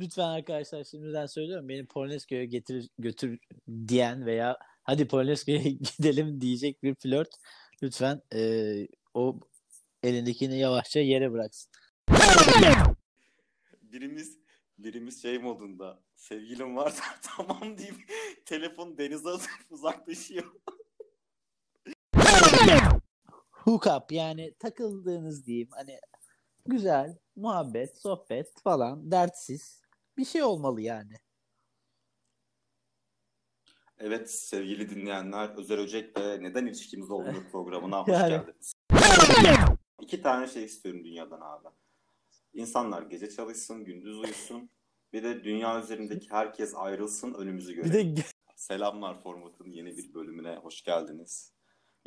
Lütfen arkadaşlar şimdiden söylüyorum beni Polonezköy'e getir götür diyen veya hadi Polonezköy'e gidelim diyecek bir flört lütfen e, o elindekini yavaşça yere bıraksın. Birimiz birimiz şey modunda sevgilim var tamam deyip telefon denize uzaklaşıyor. Hook up yani takıldığınız diyeyim hani güzel muhabbet sohbet falan dertsiz bir şey olmalı yani. Evet sevgili dinleyenler Özer Öcek ve Neden İlişkimiz Olmuyor programına hoş Yani. geldiniz. İki tane şey istiyorum dünyadan abi. İnsanlar gece çalışsın, gündüz uyusun. Bir de dünya üzerindeki herkes ayrılsın, önümüzü Bir görelim. de Selamlar formatın yeni bir bölümüne hoş geldiniz.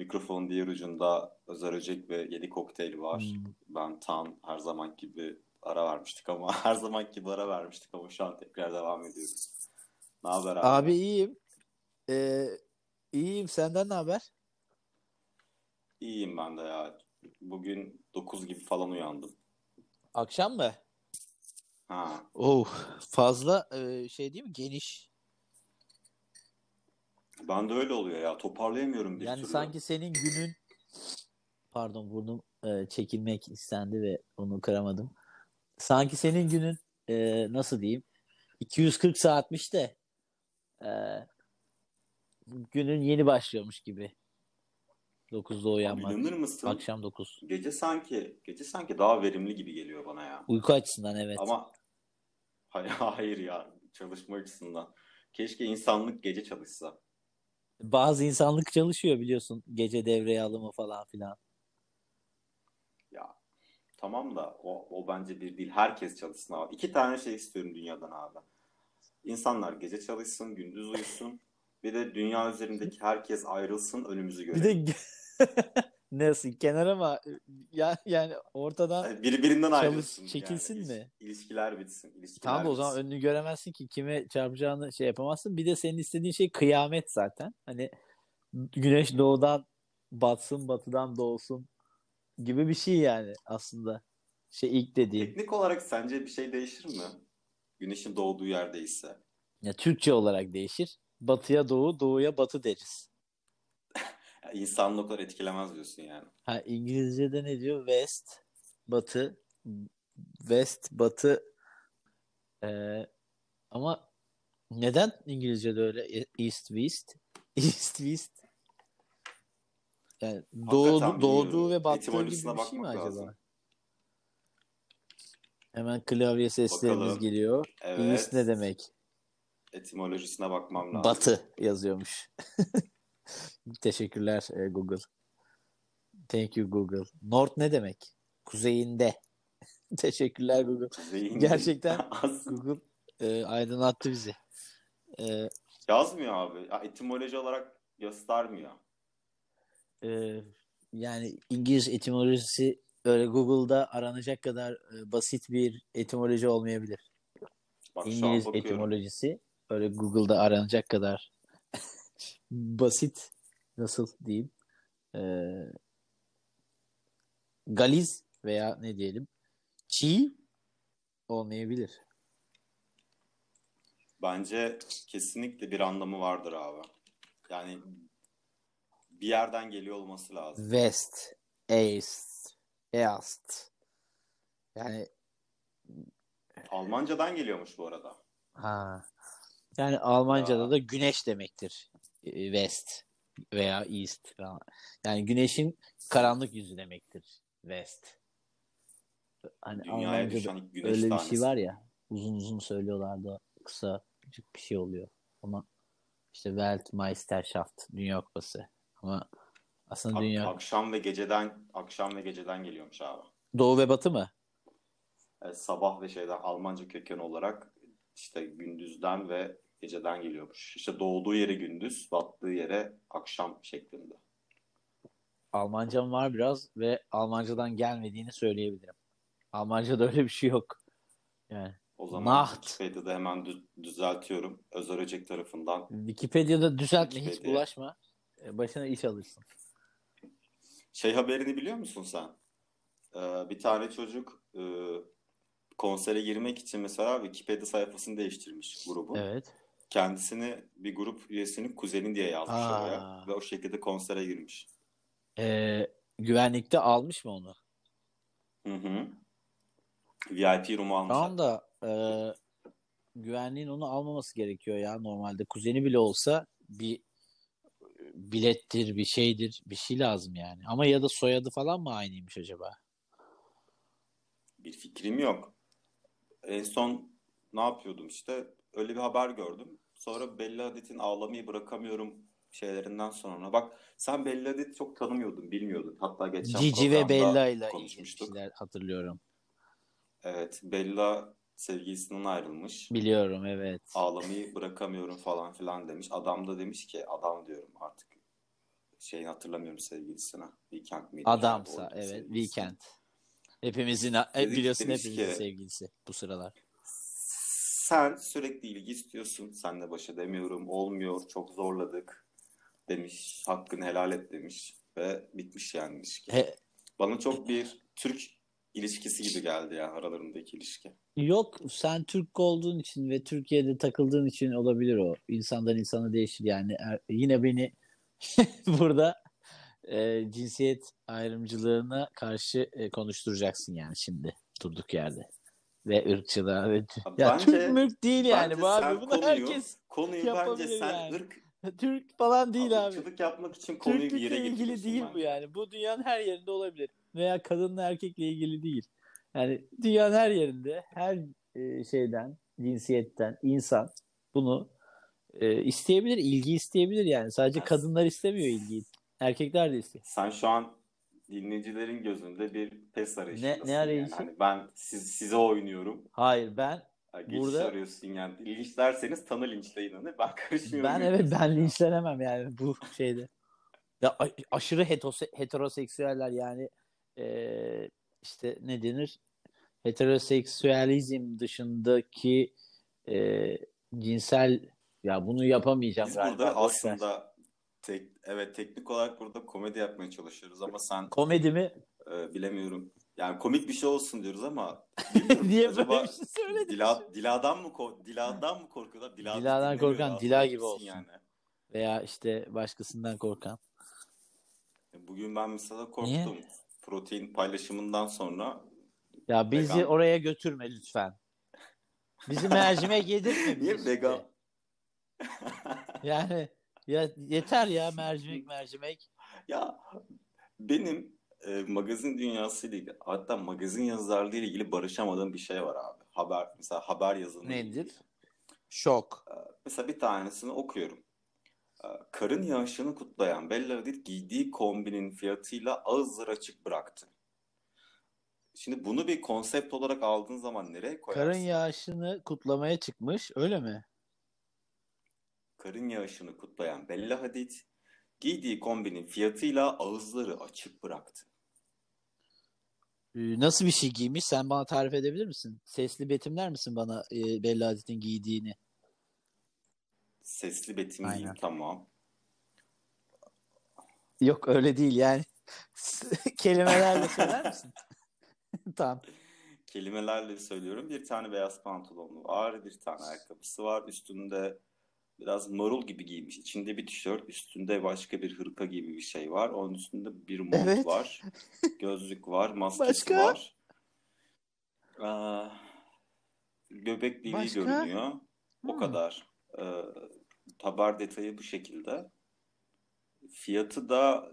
Mikrofonun diğer ucunda Özer Öcek ve Yedi Kokteyl var. Hmm. Ben Tan her zaman gibi ara vermiştik ama her zaman gibi ara vermiştik ama şu an tekrar devam ediyoruz. Ne haber abi? abi iyiyim. Ee, iyiyim senden ne haber? İyiyim ben de ya. Bugün 9 gibi falan uyandım. Akşam mı? Ha, Oh fazla e, şey değil mi geniş. Ben de öyle oluyor ya. Toparlayamıyorum bir Yani türlü. sanki senin günün pardon burnum e, çekilmek istendi ve onu kıramadım. Sanki senin günün e, nasıl diyeyim 240 saatmiş de e, günün yeni başlıyormuş gibi. 9'da Abi uyanmak. inanır mısın? Akşam 9. Gece sanki gece sanki daha verimli gibi geliyor bana ya. Uyku açısından evet. Ama hayır, hayır ya çalışma açısından. Keşke insanlık gece çalışsa. Bazı insanlık çalışıyor biliyorsun. Gece devreye alımı falan filan. Ya tamam da o, o bence bir değil. Herkes çalışsın abi. İki tane şey istiyorum dünyadan abi. İnsanlar gece çalışsın, gündüz uyusun. Bir de dünya üzerindeki herkes ayrılsın, önümüzü Bir görelim. de nasıl kenara mı ya yani ortadan Yani birbirinden ayrılsın. çekilsin yani. mi? İlişkiler bitsin. İlişkiler Tamam da o zaman bitsin. önünü göremezsin ki kime çarpacağını şey yapamazsın. Bir de senin istediğin şey kıyamet zaten. Hani güneş doğudan batsın, batıdan doğsun gibi bir şey yani aslında. Şey ilk dediğim. Teknik olarak sence bir şey değişir mi? Güneşin doğduğu yerdeyse. Ya Türkçe olarak değişir. Batıya doğu, doğuya batı deriz. İnsanlık kadar etkilemez diyorsun yani. Ha İngilizce'de ne diyor? West, batı, west, batı. Ee, ama neden İngilizce'de öyle? E, East, west, east, west. Yani doğdu, doğduğu ve battığı gibi bir şey mi acaba? lazım. Hemen klavye seslerimiz Bakalım. geliyor. Evet. East ne demek? Etimolojisine bakmam lazım. Batı yazıyormuş. Teşekkürler e, Google. Thank you Google. North ne demek? Kuzeyinde. Teşekkürler Google. Kuzeyinde. Gerçekten Google e, aydınlattı bizi. E, Yazmıyor abi. Ya, etimoloji olarak göstermiyor. e, yani İngiliz etimolojisi öyle Google'da aranacak kadar e, basit bir etimoloji olmayabilir. Bak İngiliz etimolojisi öyle Google'da aranacak kadar basit nasıl diyeyim e, Galiz veya ne diyelim çiğ olmayabilir. Bence kesinlikle bir anlamı vardır abi. Yani bir yerden geliyor olması lazım. West, East, East. Yani Almancadan geliyormuş bu arada. ha. Yani Almanca'da Ya. da güneş demektir. E, West veya East falan. Yani güneşin karanlık yüzü demektir. West. Hani Dünyaya düşen güneş öyle bir tanesi. şey var ya uzun uzun söylüyorlardı kısa küçük bir şey oluyor. Ama işte Weltmeisterschaft Dünya Kupası. Ama aslında Ak- dünya Akşam ve geceden akşam ve geceden geliyormuş abi. Doğu ve Batı mı? Evet, sabah ve şeyden Almanca köken olarak işte gündüzden ve geceden geliyormuş. İşte doğduğu yere gündüz, battığı yere akşam şeklinde. Almancam var biraz ve Almancadan gelmediğini söyleyebilirim. Almanca'da öyle bir şey yok. Yani O zaman Nacht. Wikipedia'da hemen dü- düzeltiyorum. Özer Öcek tarafından Wikipedia'da düzeltme hiç Wikipedia. bulaşma. e, başına iş alırsın. Şey haberini biliyor musun sen? Ee, bir tane çocuk e, konsere girmek için mesela Wikipedia sayfasını değiştirmiş grubun. Evet. Kendisini bir grup üyesinin kuzeni diye yazmış Aa. oraya ve o şekilde konsere girmiş. Ee, güvenlikte almış mı onu? Hı hı. VIP room almış. Tamam da e, güvenliğin onu almaması gerekiyor ya normalde. Kuzeni bile olsa bir bilettir, bir şeydir, bir şey lazım yani. Ama ya da soyadı falan mı aynıymış acaba? Bir fikrim yok. En son ne yapıyordum işte öyle bir haber gördüm. Sonra Bella Hadid'in ağlamayı bırakamıyorum şeylerinden sonra. Bak sen Bella Hadid'i çok tanımıyordun, bilmiyordun. Hatta geçen Cici ve Bella ile konuşmuştuk. hatırlıyorum. Evet, Bella sevgilisinden ayrılmış. Biliyorum evet. Ağlamayı bırakamıyorum falan filan demiş. Adam da demiş ki adam diyorum artık şeyini hatırlamıyorum sevgilisine. Weekend miydi? Adamsa evet sevgilisi. Weekend. Hepimizin Dedi ki- biliyorsun hepimizin ki- sevgilisi bu sıralar. Sen sürekli ilgi istiyorsun. Senle baş edemiyorum. Olmuyor. Çok zorladık. Demiş. Hakkını helal et demiş. Ve bitmiş yani ilişki. He, Bana çok bir Türk ilişkisi gibi geldi ya aralarındaki ilişki. Yok sen Türk olduğun için ve Türkiye'de takıldığın için olabilir o. İnsandan insana değişir yani. Er- yine beni burada e, cinsiyet ayrımcılığına karşı e, konuşturacaksın yani şimdi durduk yerde. Ve ırkçılığa ve ya Bence- Türk mürk değil yani bu abi. Bunu konuyu- herkes Konuyu bence sen yani. ırk Türk falan değil abi. ırkçılık yapmak için konuyu bir yere Türklükle ilgili değil bu bence. yani. Bu dünyanın her yerinde olabilir. Veya kadınla erkekle ilgili değil. Yani dünyanın her yerinde her e, şeyden, cinsiyetten insan bunu e, isteyebilir, ilgi isteyebilir yani. Sadece kadınlar istemiyor ilgiyi. Erkekler de istiyor. Sen şu an dinleyicilerin gözünde bir pes arayışındasın. Ne- ne arayışı? Yani. Hani ben siz, size oynuyorum. Hayır ben Geçiş Burada- arıyorsun yani. Linçlerseniz tanı linçleyin hani. Ben karışmıyorum. ben evet ben linçlenemem yani bu şeyde. Ya aşırı hetose- heteroseksüeller yani e, işte ne denir? Heteroseksüelizm dışındaki e, cinsel ya bunu yapamayacağım Biz galiba. burada aslında tek, evet teknik olarak burada komedi yapmaya çalışıyoruz ama sen komedi mi? e, bilemiyorum. Yani komik bir şey olsun diyoruz ama bilmiyorum. Niye Acaba böyle bir şey söyledin? Dila, Dila'dan mı ko- Dila'dan mı korkuyorlar? Dila Dila'dan dinlemiyor korkan ya, Dila gibi olsun. Yani. Veya işte başkasından korkan. Bugün ben mesela korktum. Niye? Protein paylaşımından sonra Ya bizi Vegan. oraya götürme lütfen. Bizi mercimek yedirtme niye şimdi. vegan? Yani ya yeter ya mercimek mercimek. Ya benim e, magazin dünyasıyla ilgili hatta magazin yazarlığı ile ilgili barışamadığım bir şey var abi. Haber mesela haber yazımı. Nedir? Şok. Mesela bir tanesini okuyorum. E, Karın yağışını kutlayan Bella Hadid giydiği kombinin fiyatıyla ağızları açık bıraktı. Şimdi bunu bir konsept olarak aldığın zaman nereye koyarsın? Karın yağışını kutlamaya çıkmış öyle mi? Karın yağışını kutlayan Bella Hadid giydiği kombinin fiyatıyla ağızları açık bıraktı. Ee, Nasıl bir şey giymiş? Sen bana tarif edebilir misin? Sesli betimler misin bana e, Bella Hadid'in giydiğini? Sesli betim Aynen. tamam. Yok öyle değil yani. Kelimelerle söyler misin? tamam. Kelimelerle söylüyorum. Bir tane beyaz pantolonu var. Bir tane ayakkabısı var. Üstünde biraz marul gibi giymiş. İçinde bir tişört. Üstünde başka bir hırka gibi bir şey var. Onun üstünde bir mont Evet. var. Gözlük var. Maskesi Başka? var. Aa, göbek deliği Başka? görünüyor. O Hmm. kadar. Ee, haber detayı bu şekilde. Fiyatı da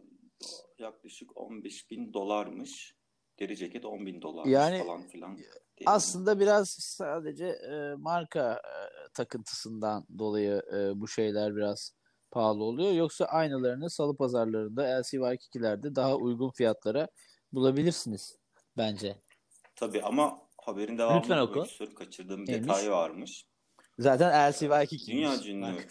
yaklaşık 15 bin dolarmış. Deri ceket 10 bin dolarmış Yani falan filan. diye. Aslında biraz sadece e, marka e, takıntısından dolayı e, bu şeyler biraz pahalı oluyor. Yoksa aynılarını salı pazarlarında LCY2'lerde daha uygun fiyatlara bulabilirsiniz bence. Tabii ama haberin devamını Lütfen oku. istiyorum. Kaçırdığım bir Neymiş? detay varmış. Zaten LCY2 Dünya kimmiş? ünlü. Bak.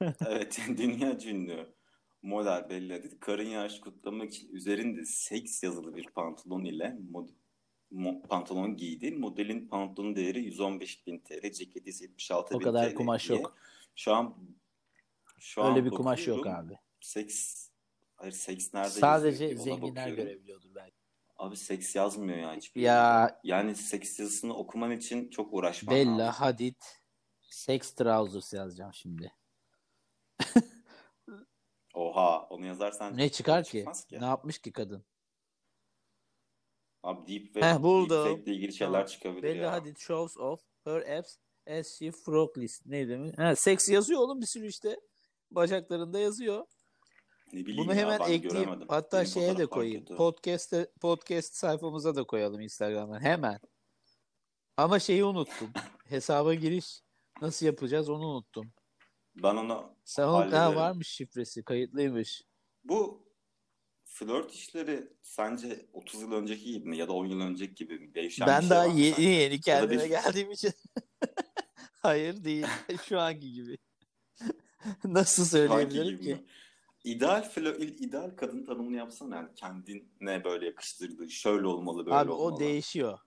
Evet, dünya ünlü model Bella Hadid karın yaşı kutlamak için üzerinde seks yazılı bir pantolon ile mod- mo- pantolon giydi. Modelin pantolon değeri 115 bin TL, ceketi ise 76 O bin kadar TL kumaş diye. yok. Şu an şu an Öyle bir kumaş yok abi. seks hayır seks nerede Sadece yazıyor zenginler görebiliyordur belki. Abi seks yazmıyor ya hiçbir Ya yerde. Yani seks yazısını okuman için çok uğraşman Bella lazım. Hadid Sex Trousers yazacağım şimdi. Oha onu yazarsan Ne çıkar ki? ki. Ne yapmış ki kadın? Abi deep Heh, web, buldum. deepfake ile ilgili şeyler Tamam. çıkabilir Bella ya. Hadid shows off her abs as she froglist. Neydi mi? Ha, seks yazıyor oğlum bir sürü işte. Bacaklarında yazıyor. Ne bileyim Bunu ya, hemen ben ekleyeyim. göremedim. Hatta Benim şeye de koyayım. kötü. Podcast'te podcast sayfamıza da koyalım Instagram'dan. Hemen. Ama şeyi unuttum. Hesaba giriş nasıl yapacağız onu unuttum. Ben onu Sen onu, ha, Hallederim. varmış şifresi, kayıtlıymış. bu flört işleri sence 30 yıl önceki gibi mi ya da 10 yıl önceki gibi mi? Değişen bir ben şey daha var mı yeni yeni kendime bir- geldiğim için. Hayır değil. Şu anki gibi. Nasıl söyleyebilirim gibi ki? mi? İdeal flö ideal kadın tanımını yapsana yani kendine böyle yakıştırdığı şöyle olmalı böyle Abi olmalı. o değişiyor.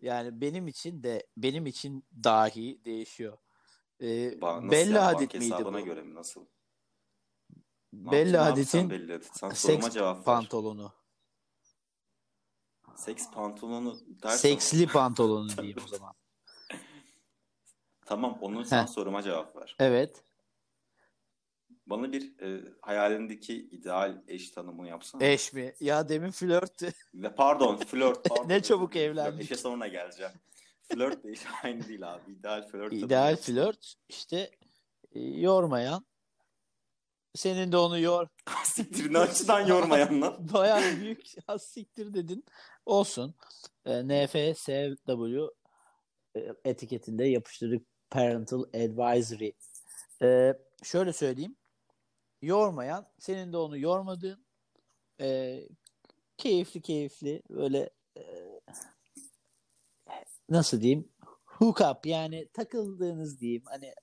Yani benim için de benim için dahi değişiyor. Ee, Ba- nasıl Bella yani? Hadid Banka miydi hesabına bu? göre mi nasıl? Abi sen Hadid'in Bella Hadid? Sen soruma seks cevap ver. pantolonu. Seks pantolonu dersen Seksli pantolonu diyeyim o zaman. tamam onun sen Heh. soruma cevap ver. Evet. Bana bir e, hayalindeki ideal eş tanımını yapsana. Eş mi? Ya demin flörttü. Ve pardon flört pardon. Ne çabuk evlendik. Eşe sonra geleceğim. Flört de eş aynı değil abi. İdeal flört tanımı İdeal flört işte e, yormayan. Senin de onu yor. Siktir ne açıdan yormayan lan. Bayağı büyük az siktir dedin. Olsun. E, NFSW etiketinde yapıştırdık Parental Advisory. E, şöyle söyleyeyim. Yormayan, senin de onu yormadığın e, keyifli keyifli böyle e, nasıl diyeyim hook up yani takıldığınız diyeyim hani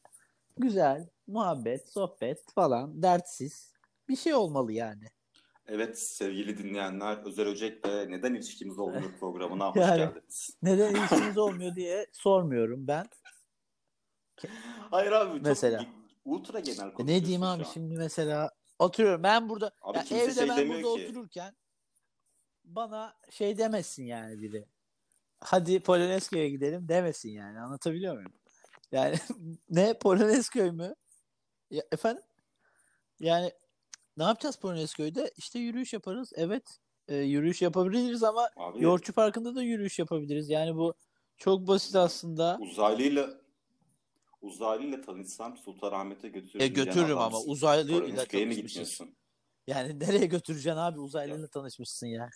güzel muhabbet sohbet falan dertsiz bir şey olmalı yani. Evet sevgili dinleyenler Özer Öcek ve Neden İlişkimiz Olmuyor programına hoş Yani. geldiniz. Neden ilişkiniz olmuyor diye sormuyorum ben. Hayır abi çok Mesela. ge- ultra genel E konuşuyorsun ne diyeyim abi şimdi mesela oturuyorum ben burada Abi ya evde şey ben burada ki. otururken bana şey demesin yani biri. Hadi Polonezköy'e gidelim demesin yani anlatabiliyor muyum? Yani ne Polonezköy mü? Ya, efendim? Yani ne yapacağız Polonezköy'de? İşte yürüyüş yaparız. Evet. e, yürüyüş yapabiliriz ama Abi Yoğurtçu Parkı'nda da yürüyüş yapabiliriz. Yani bu çok basit aslında. uzaylıyla uzaylıyla tanışsam Sultanahmet'e götürürüm. E götürürüm ama uzaylıyla mi gitmiyorsun? Yani nereye götüreceksin abi uzaylıyla tanışmışsın ya.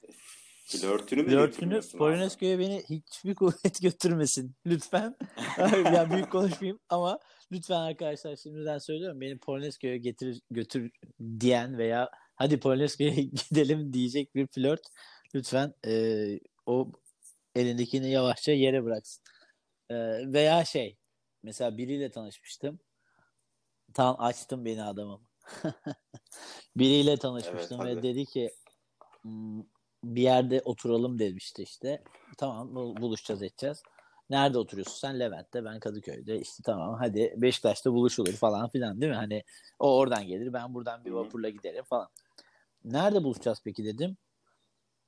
Flörtünü mü Flörtünü? Polonezköy'e beni hiçbir kuvvet götürmesin. Lütfen. ya büyük konuşmayayım ama lütfen arkadaşlar şimdiden söylüyorum. Beni Polonezköy'e getir götür diyen veya hadi Polonezköy'e gidelim diyecek bir flört lütfen e, o elindekini yavaşça yere bıraksın. E, veya şey mesela biriyle tanışmıştım. Tam açtım beni adamım. biriyle tanışmıştım Evet, ve hadi. dedi ki "Hmm, bir yerde oturalım demişti işte. Tamam bu- buluşacağız edeceğiz. Nerede oturuyorsun sen? Levent'te ben Kadıköy'de. İşte tamam hadi Beşiktaş'ta buluşulur falan filan değil mi? Hani o oradan gelir ben buradan bir vapurla giderim falan. Nerede buluşacağız peki dedim.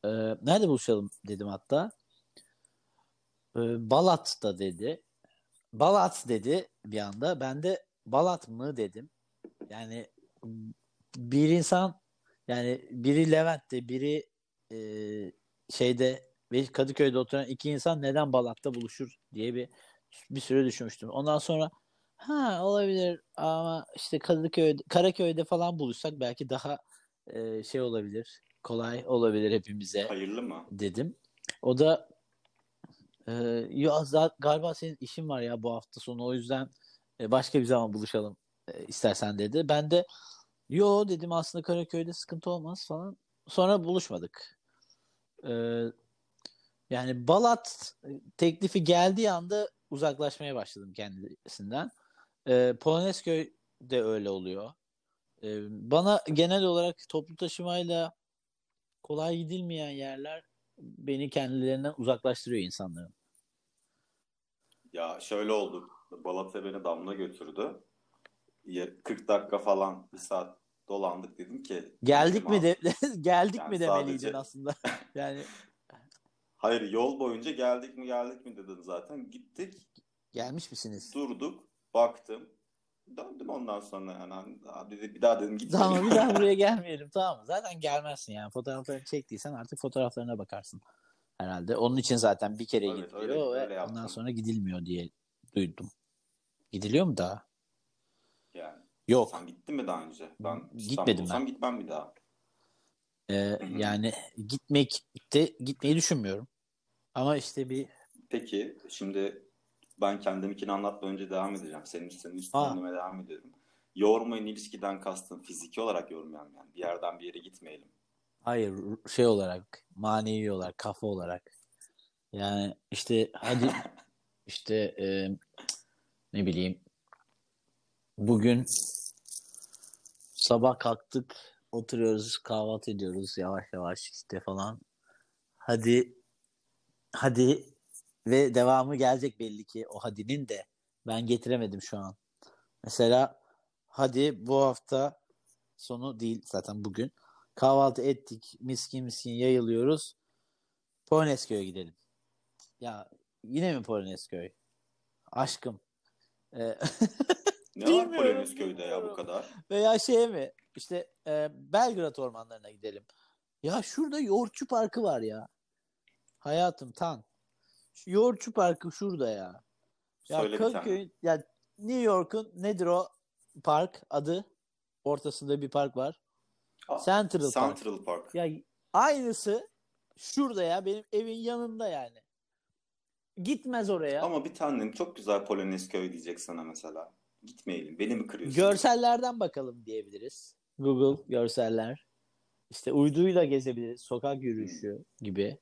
Ee, nerede buluşalım dedim hatta. Ee, Balat'ta dedi. Balat dedi bir anda. Ben de Balat mı dedim. Yani bir insan yani biri Levent'te biri e, şeyde ve Kadıköy'de oturan iki insan neden Balat'ta buluşur diye bir bir süre düşünmüştüm. Ondan sonra ha olabilir ama işte Kadıköy'de Karaköy'de falan buluşsak belki daha e, şey olabilir. Kolay olabilir hepimize Hayırlı mı? dedim. O da e, ya galiba senin işin var ya bu hafta sonu o yüzden e, başka bir zaman buluşalım e, istersen dedi. Ben de yo dedim aslında Karaköy'de sıkıntı olmaz falan. Sonra buluşmadık. E, yani Balat teklifi geldiği anda uzaklaşmaya başladım kendisinden. E, Polonezköy de öyle oluyor. E, bana genel olarak toplu taşımayla kolay gidilmeyen yerler beni kendilerinden uzaklaştırıyor insanların. Ya şöyle oldu. Balat'a beni Damla götürdü. Ya- 40 dakika falan bir saat dolandık dedim ki Geldik mi de geldik Yani mi demeliydin sadece- aslında. yani Hayır yol boyunca geldik mi geldik mi dedin zaten. Gittik gelmiş misiniz? durduk baktım. Döndüm ondan sonra yani Hani abi dedi, bir daha dedim gitmeyelim. Tamam bir daha buraya gelmeyelim tamam mı? Zaten gelmezsin yani. Fotoğraflarını çektiysen artık fotoğraflarına bakarsın herhalde. Onun için zaten bir kere Evet, gidiliyor öyle- ve öyle yaptım. ondan sonra gidilmiyor diye duydum. Gidiliyor mu daha? Yani Yok. sen gittin mi daha önce? Ben Gitmedim ben. gitmem bir daha. Ee, yani gitmek de gitmeyi düşünmüyorum. Ama işte bir Peki şimdi ben kendimkini anlatmadan önce devam edeceğim. Senin senin üstüne devam ediyorum. Yormayın ilişkiden kastım fiziki olarak yormayalım yani. Bir yerden bir yere gitmeyelim. hayır şey olarak manevi olarak kafa olarak yani işte hadi işte e, ne bileyim bugün sabah kalktık oturuyoruz kahvaltı ediyoruz yavaş yavaş işte falan hadi hadi ve devamı gelecek belli ki o hadinin de ben getiremedim şu an. Mesela hadi bu hafta sonu değil zaten bugün kahvaltı ettik miskin miskin yayılıyoruz Polonezköy'e gidelim. Ya yine mi Polonezköy? Aşkım. Ee, Ne Bilmiyorum, var Polonezköy'de ya bilmiyorum. bu kadar? Veya şeye mi? İşte e, Belgrad ormanlarına gidelim. Ya şurada Yoğurtçu Parkı var ya. Hayatım tan. Şu Yoğurtçu Parkı şurada ya. Ya Söyle ya New York'un nedir o park adı? Ortasında bir park var. Aa, Central Park. Central Park. Ya aynısı şurada ya benim evin yanında yani. Gitmez oraya. Ama bir tanem çok güzel Polonezköy diyecek sana mesela. Gitmeyelim. Beni mi kırıyorsun? Görsellerden bakalım diyebiliriz. Google görseller. İşte uyduyla gezebiliriz. Sokak yürüyüşü gibi.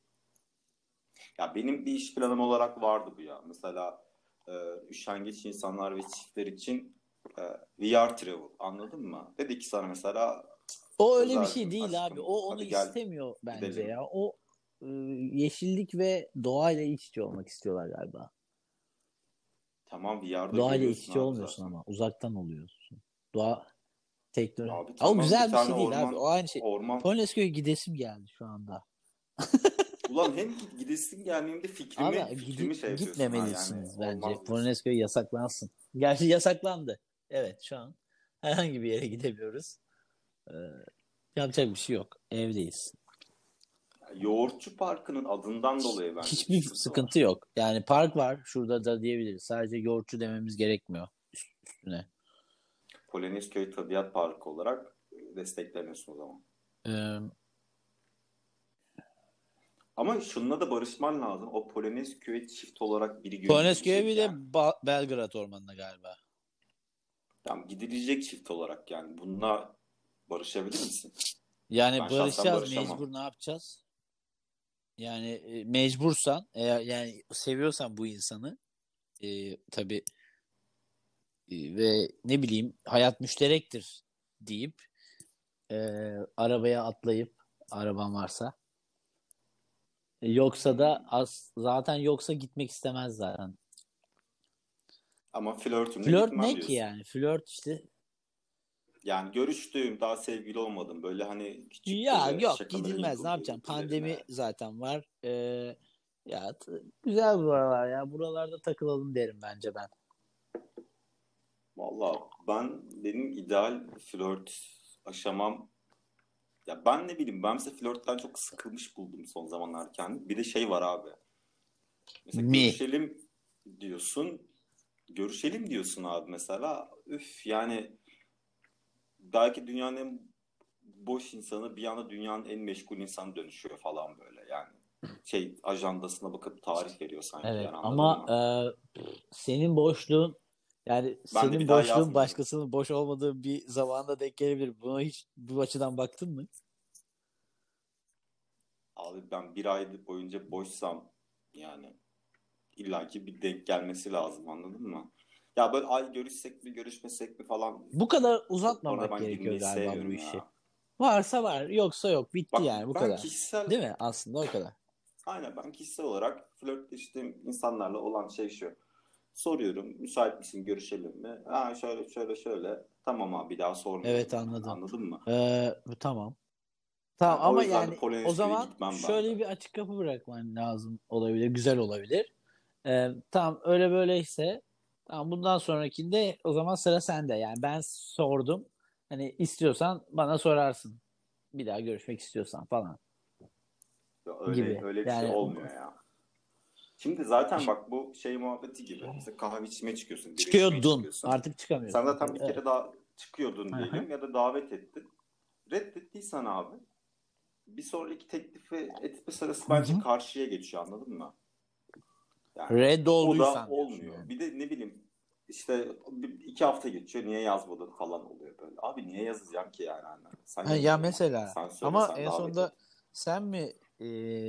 Ya benim bir iş planım olarak vardı bu ya. Mesela e, üşengeç insanlar ve çiftler için e, VR travel anladın mı? Dedi ki sana mesela O öyle bir şey değil aşkım. abi. O onu gel, istemiyor bence gidelim. ya. O e, yeşillik ve doğayla iç içe olmak istiyorlar galiba. Tamam VR'da Doğayla görüyorsun iç içe abi olmuyorsun zaten. ama. Uzaktan oluyorsun. Doğa teknoloji. Abi Ama tamam, güzel bir bir, şey değil orman- abi. O aynı şey. Orman. Polonezköy'e gidesim geldi şu anda. Ulan hem git- gidesin gelmeyeyim de fikrimi, Ama fikrimi gidip, şey gitmemelisiniz yani. bence. Polonezköy yasaklansın. Gerçi yasaklandı. Evet şu an herhangi bir yere gidemiyoruz. Ee, yapacak bir şey yok. Evdeyiz. Yoğurtçu Parkı'nın adından dolayı bence Hiçbir sıkıntı var. yok. Yani park var şurada da diyebiliriz. Sadece yoğurtçu dememiz gerekmiyor üst- üstüne. Polonezköy Tabiat Parkı olarak destekleniyorsun o zaman. Ee, Ama şununla da barışman lazım. O Polonezköy'e çift olarak biri görecek. Polonezköy'e bir de yani. Ba- Belgrad Ormanı'na galiba. Tamam, gidilecek çift olarak yani. Bununla barışabilir misin? Yani Ben barışacağız mecbur ne yapacağız? Yani e, mecbursan eğer yani seviyorsan bu insanı e, tabii e, ve ne bileyim hayat müşterektir deyip e, arabaya atlayıp araban varsa E, yoksa da az zaten yoksa gitmek istemez zaten. Ama flörtümle Flört gitmem ne diyorsun. ki yani? Flört işte Yani görüştüğüm, daha sevgili olmadım. Böyle hani küçük Ya böyle yok gidilmez. Ne yapacaksın? gidilerim Pandemi zaten var. Ee, ya güzel buralar ya. Buralarda takılalım derim bence ben. Valla ben benim ideal flört aşamam ya ben ne bileyim ben mesela flörtten çok sıkılmış buldum son zamanlar kendimi. Bir de şey var abi. Mesela Mi? görüşelim diyorsun. Görüşelim diyorsun abi mesela. Üf yani belki dünyanın en boş insanı bir anda dünyanın en meşgul insanı dönüşüyor falan böyle yani. Şey ajandasına bakıp tarih veriyor sanki Evet yani ama mı? e, senin boşluğun yani Ben senin boşluğun başkasının boş olmadığı bir zamanda denk gelebilir. Buna hiç bu açıdan baktın mı? Abi ben bir ay boyunca boşsam yani illaki bir denk gelmesi lazım anladın mı? Ya böyle ay görüşsek mi görüşmesek mi falan. Bu kadar uzatmamak ben gerekiyor galiba bu işi. ya. Varsa var, yoksa yok. Bitti Bak yani bu ben kadar. kişisel Değil mi? Aslında o kadar. aynen ben kişisel olarak flörtleştiğim insanlarla olan şey şu. Soruyorum müsait misin görüşelim mi? Ha şöyle şöyle şöyle. Tamam abi bir daha sormuyorum. Evet, anladım. Anladın mı? Ee, tamam. Tamam Yani ama yani o zaman ben şöyle de. bir açık kapı bırakman lazım olabilir. Güzel olabilir. Ee, tamam öyle böyleyse tamam bundan sonrakinde o zaman sıra sende. Yani ben sordum. Hani istiyorsan bana sorarsın. Bir daha görüşmek istiyorsan falan. Ya öyle, gibi. öyle bir Yani- şey olmuyor ya. Şimdi zaten bak bu şey muhabbeti gibi. Mesela kahve içmeye çıkıyorsun. Çıkıyordun. çıkıyorsun. Artık çıkamıyorsun. Sen zaten bir Evet. kere daha çıkıyordun diyelim ya da davet ettin. Reddettiysen abi bir sonraki teklifi etme sırası bence karşıya geçiyor anladın mı? Yani Red o da olmuyor. yani. Bir de ne bileyim işte iki hafta geçiyor niye yazmadın falan oluyor böyle. Abi niye yazacağım ki yani? Hani Sen Ha, ya mesela Sen söyle, ama sen en sonunda et. sen mi e,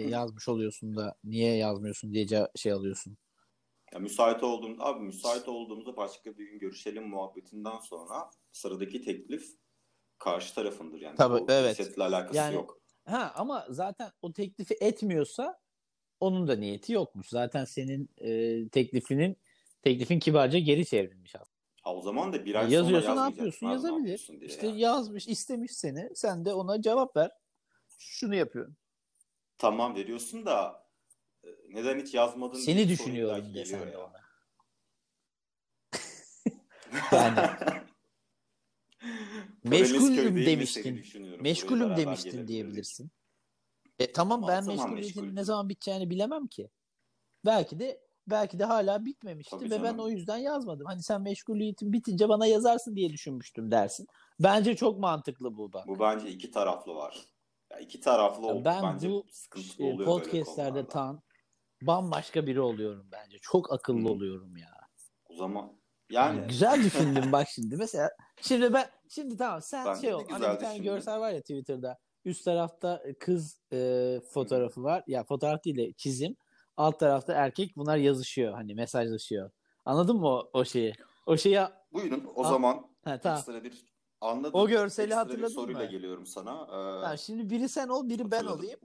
yazmış oluyorsun da niye yazmıyorsun diye şey alıyorsun. Ya müsait olduğumda abi müsait olduğumuzda başka bir gün görüşelim muhabbetinden sonra sıradaki teklif karşı tarafındır yani. Tabii, O evet. cinsiyetle alakası Yani- yok. Ha ama zaten o teklifi etmiyorsa onun da niyeti yokmuş. Zaten senin e, teklifinin teklifin kibarca geri çevrilmiş aslında. Ha, o zaman da bir ay sonra Yazıyorsa ne yazmayacaksın yapıyorsun? abi, ne Yazabilir. yapıyorsun diye İşte yani. yazmış, istemiş seni. Sen de ona cevap ver. Şunu yapıyorum. Tamam veriyorsun da e, neden hiç yazmadın Seni düşünüyorum de sen de ona. Yani meşgulüm demiştin. Meşgulüm demiştin diyebilirsin. E tamam Ama ben meşguliyetin meşgul. ne zaman biteceğini bilemem ki. Belki de belki de hala bitmemişti Tabii ve ben canım. o yüzden yazmadım. Hani sen meşguliyetin bitince bana yazarsın diye düşünmüştüm dersin. Bence çok mantıklı bu bak. Bu bence iki taraflı var. Ya iki taraflı Ya oldu ben bence bu sıkıntılı e, oluyor podcastlerde tan bambaşka biri oluyorum bence. Çok akıllı Hı. oluyorum ya. O zaman Yani yani güzel düşündüm bak şimdi. Mesela şimdi ben şimdi tamam sen Bence şey ol. Hani bir tane düşündün. görsel var ya Twitter'da. Üst tarafta kız e, fotoğrafı var. Ya fotoğraf değil de çizim. Alt tarafta erkek. Bunlar yazışıyor. Hani mesajlaşıyor. Anladın mı o, o şeyi? O şeyi buyurun o Al- zaman ha, tamam. ekstra bir anladım. O görseli Ekstra bir hatırladın soruyla mı? geliyorum sana. Ee, Tamam, şimdi biri sen ol, biri ben Hatırladım. olayım.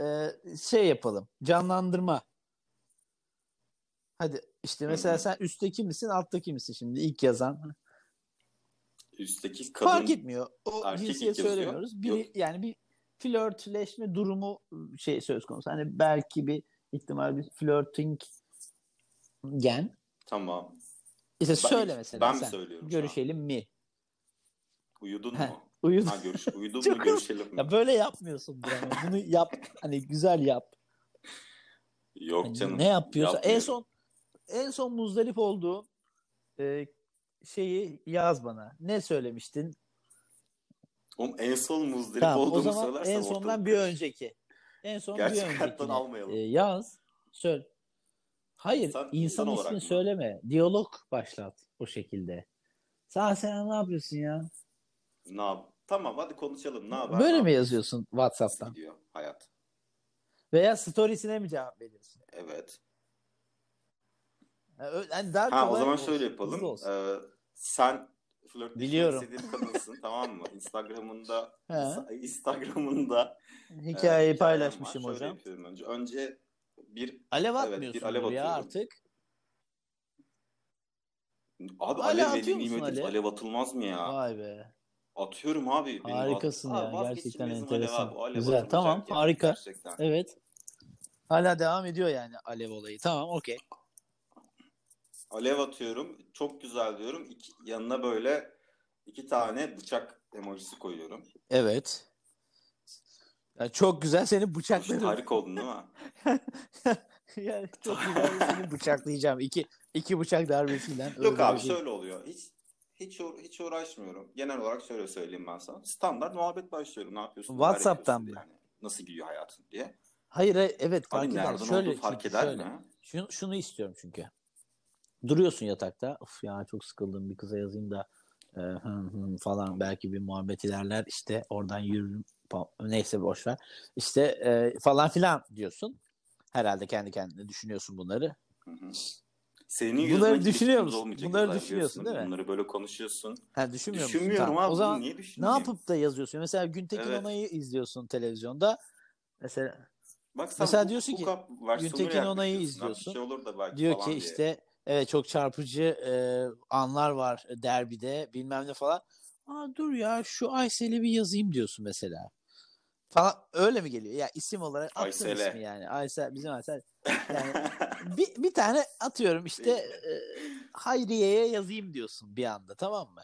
Ee, şey yapalım. Canlandırma. Hadi işte mesela sen üstteki misin, alttaki misin şimdi ilk yazan? Üstteki kadın Fark etmiyor. O cinsiyet yazıyor. söylemiyoruz. Biri Yok. yani bir flörtleşme durumu şey söz konusu. Hani belki bir ihtimal bir flörting gen. tamam. İşte Ben- söyle mesela ben mi söylüyorum? Görüşelim mi? Uyudun Heh, mu? Uyudun. Ha görüş uyudun mu görüşelim mi? Ya böyle yapmıyorsun Bravo. Bunu yap. Hani güzel yap. Yok Hani canım. ne yapıyorsa en son en son muzdarip olduğun e, şeyi yaz bana. Ne söylemiştin? Oğlum en son muzdarip Tamam, o olduğumu zaman söylersen en sondan ortalık bir önceki. En son Gerçek bir öncekini almayalım. e, yaz. Söyle. Hayır, İnsan- insan, insan olarak ismini mı? söyleme. Diyalog başlat o şekilde. Sen sen ne yapıyorsun ya? Ne yap? Tamam hadi konuşalım. Ne haber? Böyle Ne mi yazıyorsun Nasıl WhatsApp'tan? gidiyor hayat? Veya storiesine mi cevap veriyorsun? Evet. Yani daha Ha o zaman olsun, şöyle yapalım. Ee, sen flörtleşmek Biliyorum. istediğin kadınsın tamam mı? Instagram'ında. Instagram'ında e, Hikayeyi var. paylaşmışım hocam. önce. Önce bir Alev Evet, bir alev ya atıyorum. artık. abi alev dediğin musun nimetin alev? alev atılmaz mı ya? Vay be. Atıyorum abi. Harikasın at- ya. Abi Gerçekten vazgeçilmezim alev enteresan. abi. Alev Güzel. Tamam. yani Harika. Gerçekten. Evet. Hala devam ediyor yani alev olayı. Tamam okey. Alev atıyorum. Çok güzel diyorum. İki, yanına böyle iki tane bıçak emojisi koyuyorum. Evet. Yani çok güzel seni bıçaklarım. harika oldun değil mi? yani çok güzel seni bıçaklayacağım. İki, iki bıçak darbesiyle. Yok abi öldüreceğim. şöyle oluyor. Hiç hiç hiç uğraşmıyorum. Genel olarak şöyle söyleyeyim ben sana. Standart muhabbet başlıyorum. Ne yapıyorsun? WhatsApp'tan diye. Yani nasıl gidiyor hayatın diye. Hayır hayır, evet fark Abi eder. Şöyle, fark eder şöyle. mi? Şunu, şunu istiyorum çünkü. Duruyorsun yatakta. Of ya çok sıkıldım bir kıza yazayım da e, hı hı falan belki bir muhabbet ilerler işte oradan yürürüm neyse boş ver. İşte e, falan filan diyorsun. Herhalde kendi kendine düşünüyorsun bunları. Hı hı. Senin Bunları düşünüyor musun? Bunları düşünüyorsun değil mi? Bunları böyle konuşuyorsun. Ha, düşünmüyor musun? Düşünmüyorum Tamam. abi. O zaman niye ne yapıp da yazıyorsun? Mesela Güntekin Evet. Onay'ı izliyorsun televizyonda. Mesela Bak sen Mesela bu- diyorsun ki, Güntekin Onay'ı izliyorsun. şey olur da belki diyor ki diye. işte evet çok çarpıcı e, anlar var derbide bilmem ne falan. Aa dur ya şu Aysel'i bir yazayım diyorsun mesela. Falan öyle mi geliyor? Ya isim olarak attın Aysel'e. ismi yani. Aysel bizim Aysel. Yani bir, bir tane atıyorum işte e, Hayriye'ye yazayım diyorsun bir anda tamam mı?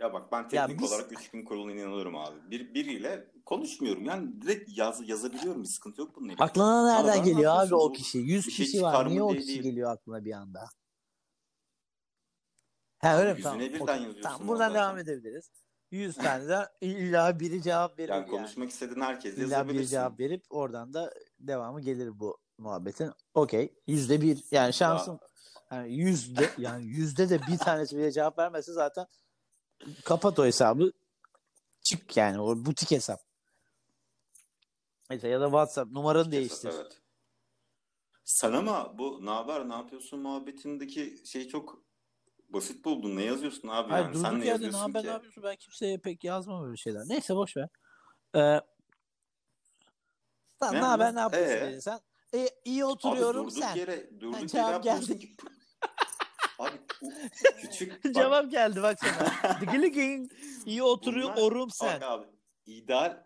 Ya bak ben Ya teknik biz- olarak üç gün kuruluna inanıyorum abi. Bir, biriyle konuşmuyorum. Yani direkt yaz, yazabiliyorum. Bir sıkıntı yok bunun elinde. Aklına nereden ben geliyor abi o kişi? 100 bir şey kişi var. çıkar mı Niye o kişi değil. geliyor aklına bir anda? Ha öyle mi? yüzüne Tamam. birden yazıyorsun Tamam buradan zaten. devam edebiliriz. 100 tane de illa biri cevap verir Yani yani. konuşmak istediğin herkes İlla biri yazabilirsin. cevap verip oradan da devamı gelir bu muhabbetin. Okey. Yüzde bir yani şansım yani yüzde yani yüzde de bir tanesi bile cevap vermezse zaten kapat o hesabı. Çık yani o butik hesap. Neyse ya da WhatsApp numaranı değiştir. Evet. Sen ama bu ne haber ne yapıyorsun muhabbetindeki şey çok basit buldun. Ne yazıyorsun abi Hayır yani? Sen ne yazıyorsun haber ki? ne yapıyorsun ben kimseye pek yazmam öyle şeyler. Neyse boş ver. Ee, Ne- haber ne yapıyorsun ee? sen. E, iyi Abi oturuyorum durduk sen. yere durduk yere cevap yapmıyorsun geldi. Abi küçük bak, Cevap geldi bak sana. Dıgılıgın iyi oturuyorum bunlar- sen. Bak abi ideal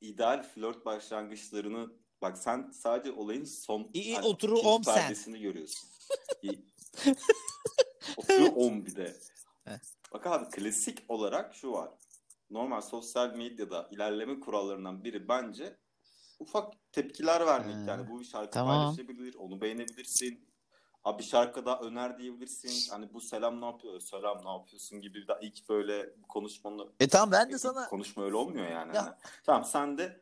ideal flört başlangıçlarını bak sen sadece olayın son İyi hani otururum ikinci sen. görüyorsun. Oturuyor on bir de. Bak abi klasik olarak şu var. Normal sosyal medyada ilerleme kurallarından biri bence ufak tepkiler vermek. Ha, Yani bu şarkı tamam. paylaşabilir, onu beğenebilirsin. Abi bir şarkı daha öner diyebilirsin. Hani bu selam ne yapıyor? Selam ne yapıyorsun gibi da ilk böyle konuşmanı E tamam ben de sana konuşma öyle olmuyor yani. Ya. Hani. Tamam sen de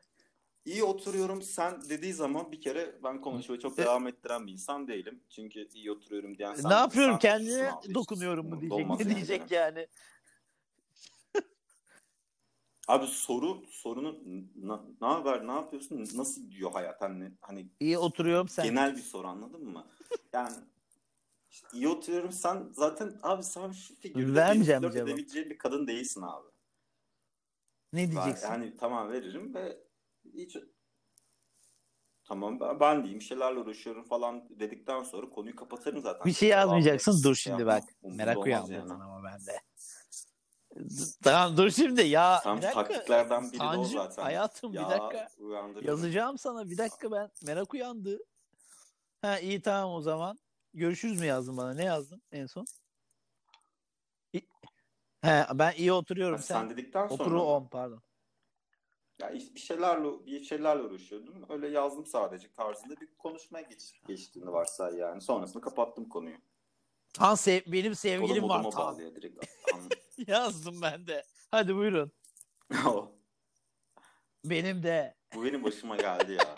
iyi oturuyorum sen dediği zaman bir kere ben konuşmayı çok E- devam ettiren bir insan değilim. Çünkü iyi oturuyorum diyen sen ne yapıyorum kendine dokunuyorum mu diyecek. Ne yani diyecek yani? Abi soru sorunu na- ne haber ne yapıyorsun nasıl diyor hayat hani hani İyi oturuyorum sen. genel bir soru anladın mı? Yani işte iyi oturuyorum sen zaten abi sen şu figürde Vermeyeceğim cevap. edebileceğin bir kadın değilsin abi. Ne Ben, diyeceksin? hani tamam veririm ve hiç tamam ben, ben diyeyim bir şeylerle uğraşıyorum falan dedikten sonra konuyu kapatırım zaten. Bir şey yazmayacaksın. Dur şey şimdi yapmam. bak. Merak uyandırdın yani. ama bende. Tamam dur şimdi ya. Tam bir dakika. taktiklerden biri de o zaten. hayatım Ya, bir dakika. Yazacağım sana bir dakika ben. Merak uyandı. Ha iyi tamam o zaman. Görüşürüz mü yazdın bana? Ne yazdın en son? İ- He ben iyi oturuyorum Ha, sen. sen dedikten sonra Oturu mı? on pardon. Ya bir şeylerle bir şeylerle uğraşıyordum. Öyle yazdım sadece tarzında bir konuşmaya geç, geçtiğini varsay yani. Sonrasında kapattım konuyu. Han sev benim sevgilim var moduma Tan. direkt. Yazdım ben de. Hadi buyurun. O. Benim de. Bu benim başıma geldi ya.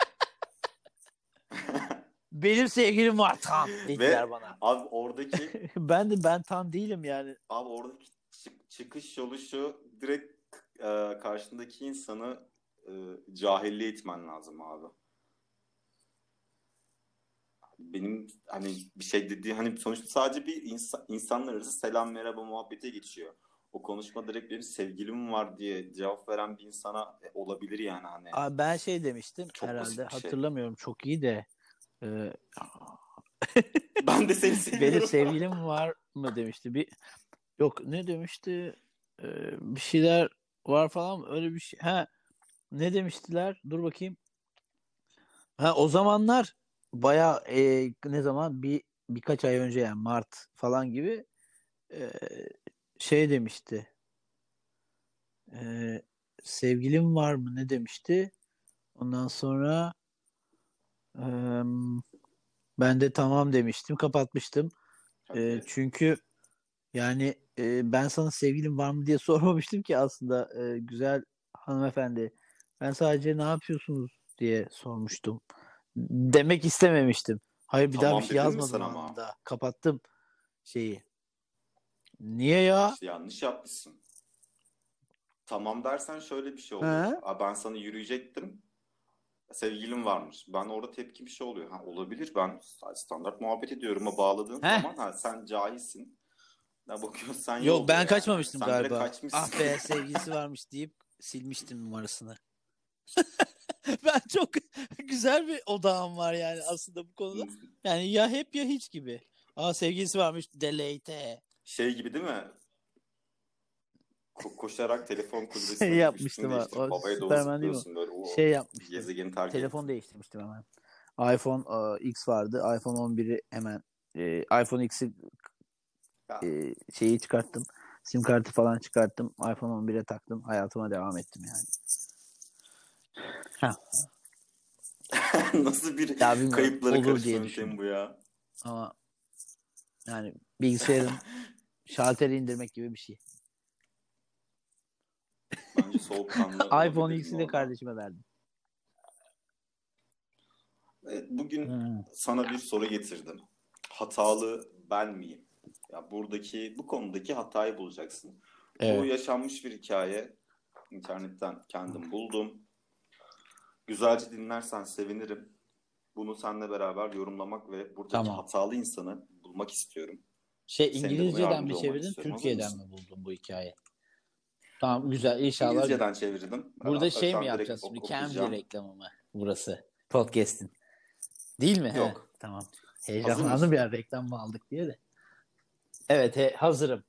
Benim sevgilim var Tan dediler Ve- bana. Abi oradaki ben de ben Tan değilim yani. Abi oradaki çık- çıkış yolu şu direkt e, karşındaki insanı e, cahilliğe itmen lazım abi. Benim hani bir şey dediği hani sonuçta sadece bir insan, insanlar arası selam merhaba muhabbete geçiyor. O konuşma direkt benim sevgilim var diye cevap veren bir insana e, olabilir yani hani. Abi ben şey demiştim Çok herhalde şey. hatırlamıyorum çok iyi de. Ee, Ben de seni benim seviyorum. sevgilim var mı demişti. Bir yok ne demişti? Ee, bir şeyler var falan öyle bir şey. Ha ne demiştiler? Dur bakayım. Ha o zamanlar baya ne zaman bir birkaç ay önce yani Mart falan gibi e, şey demişti. E, sevgilim var mı ne demişti? Ondan sonra e, ben de tamam demiştim, kapatmıştım. E, çünkü yani e, ben sana sevgilim var mı diye sormamıştım ki aslında e, güzel hanımefendi. Ben sadece ne yapıyorsunuz diye sormuştum. Demek istememiştim. Hayır bir daha Tamam bir şey yazmadım ama? Kapattım şeyi. Niye ya? İşte yanlış yapmışsın. Tamam dersen şöyle bir şey He? oluyor. Aa, ben sana yürüyecektim. Sevgilim varmış. Ben orada tepki bir şey oluyor. Ha, olabilir. Ben standart muhabbet ediyorum. Bağladığın He? zaman ha, sen cahilsin. Ne bakıyorsun sen Yok ben yani. kaçmamıştım Sen galiba. kaçmışsın. Ah be sevgilisi varmış deyip silmiştim numarasını. ben çok güzel bir odağım var yani aslında bu konuda. Yani ya hep ya hiç gibi. Aa sevgilisi varmış delete. Şey gibi değil mi? Ko- koşarak telefon kulübesine Şey yapmıştım değiştirip o babaya doğru zıplıyorsun böyle. O Şey yapmıştım. gezegeni terk Telefon değiştirmiştim hemen. iPhone e, X vardı. iPhone 11'i hemen e, iPhone X'i e, şeyi çıkarttım. Sim kartı falan çıkarttım. iPhone 11'e taktım. Hayatıma devam ettim yani. Nasıl bir Ya kayıpları olur diye bu ya? ama yani bilgisayarın şalteri indirmek gibi bir şey. Bence soğukkanlı iPhone X'i de kardeşime verdim. Evet, Bugün Hmm. sana bir soru getirdim. Hatalı ben miyim? Ya buradaki bu konudaki hatayı bulacaksın. Bu Evet. yaşanmış bir hikaye. İnternetten kendim buldum. Güzelce dinlersen sevinirim. Bunu seninle beraber yorumlamak ve buradaki Tamam. hatalı insanı bulmak istiyorum. Şey İngilizceden mi çevirdin, Türkiye'den mi buldun bu hikaye? Tamam güzel inşallah. İngilizceden çevirdim. Burada Hatta şey mi yapacağız şimdi? Cambly reklamı mı burası? Podcast'in. Değil mi? He, Yok. tamam. mısın? Heyecanlandım ya reklam mı aldık diye de. Evet he, hazırım.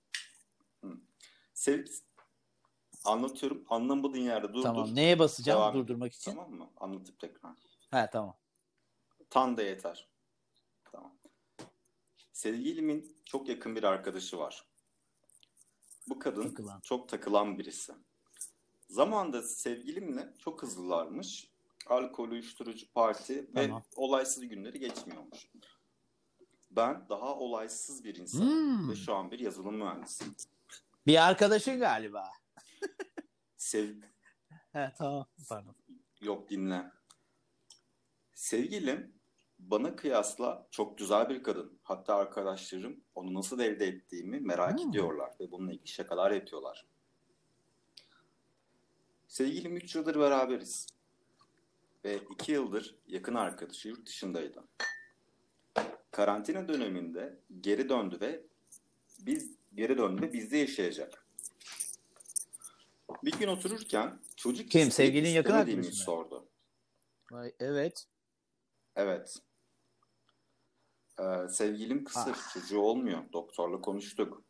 Sev... Anlatıyorum. Anlamadığın yerde durdur. Tamam. Neye basacağım Devam durdurmak için? Tamam mı? Anlatıp tekrar. He tamam. Tan da yeter. Sevgilimin çok yakın bir arkadaşı var. Bu kadın Takılan. çok takılan birisi. Zamanında sevgilimle çok hızlılarmış. Alkol, uyuşturucu, parti Tamam. ve olaysız günleri geçmiyormuş. Ben daha olaysız bir insanım Hmm. ve şu an bir yazılım mühendisiyim. Bir arkadaşın galiba. Sev... He tamam. Pardon. Yok dinle. Sevgilim bana kıyasla çok güzel bir kadın. Hatta arkadaşlarım onu nasıl elde ettiğimi merak Hmm. ediyorlar ve bununla ilgili şakalar yapıyorlar. Sevgilim 3 yıldır beraberiz. Ve 2 yıldır yakın arkadaşı yurt dışındaydı. Karantina döneminde geri döndü ve biz geri döndü ve bizde yaşayacak. Bir gün otururken çocuk Kim? Sevgilinin yakın arkadaşı mı? sordu. Vay, evet. Evet. Ee, sevgilim kısır. Ah. Çocuğu olmuyor. Doktorla konuştuk.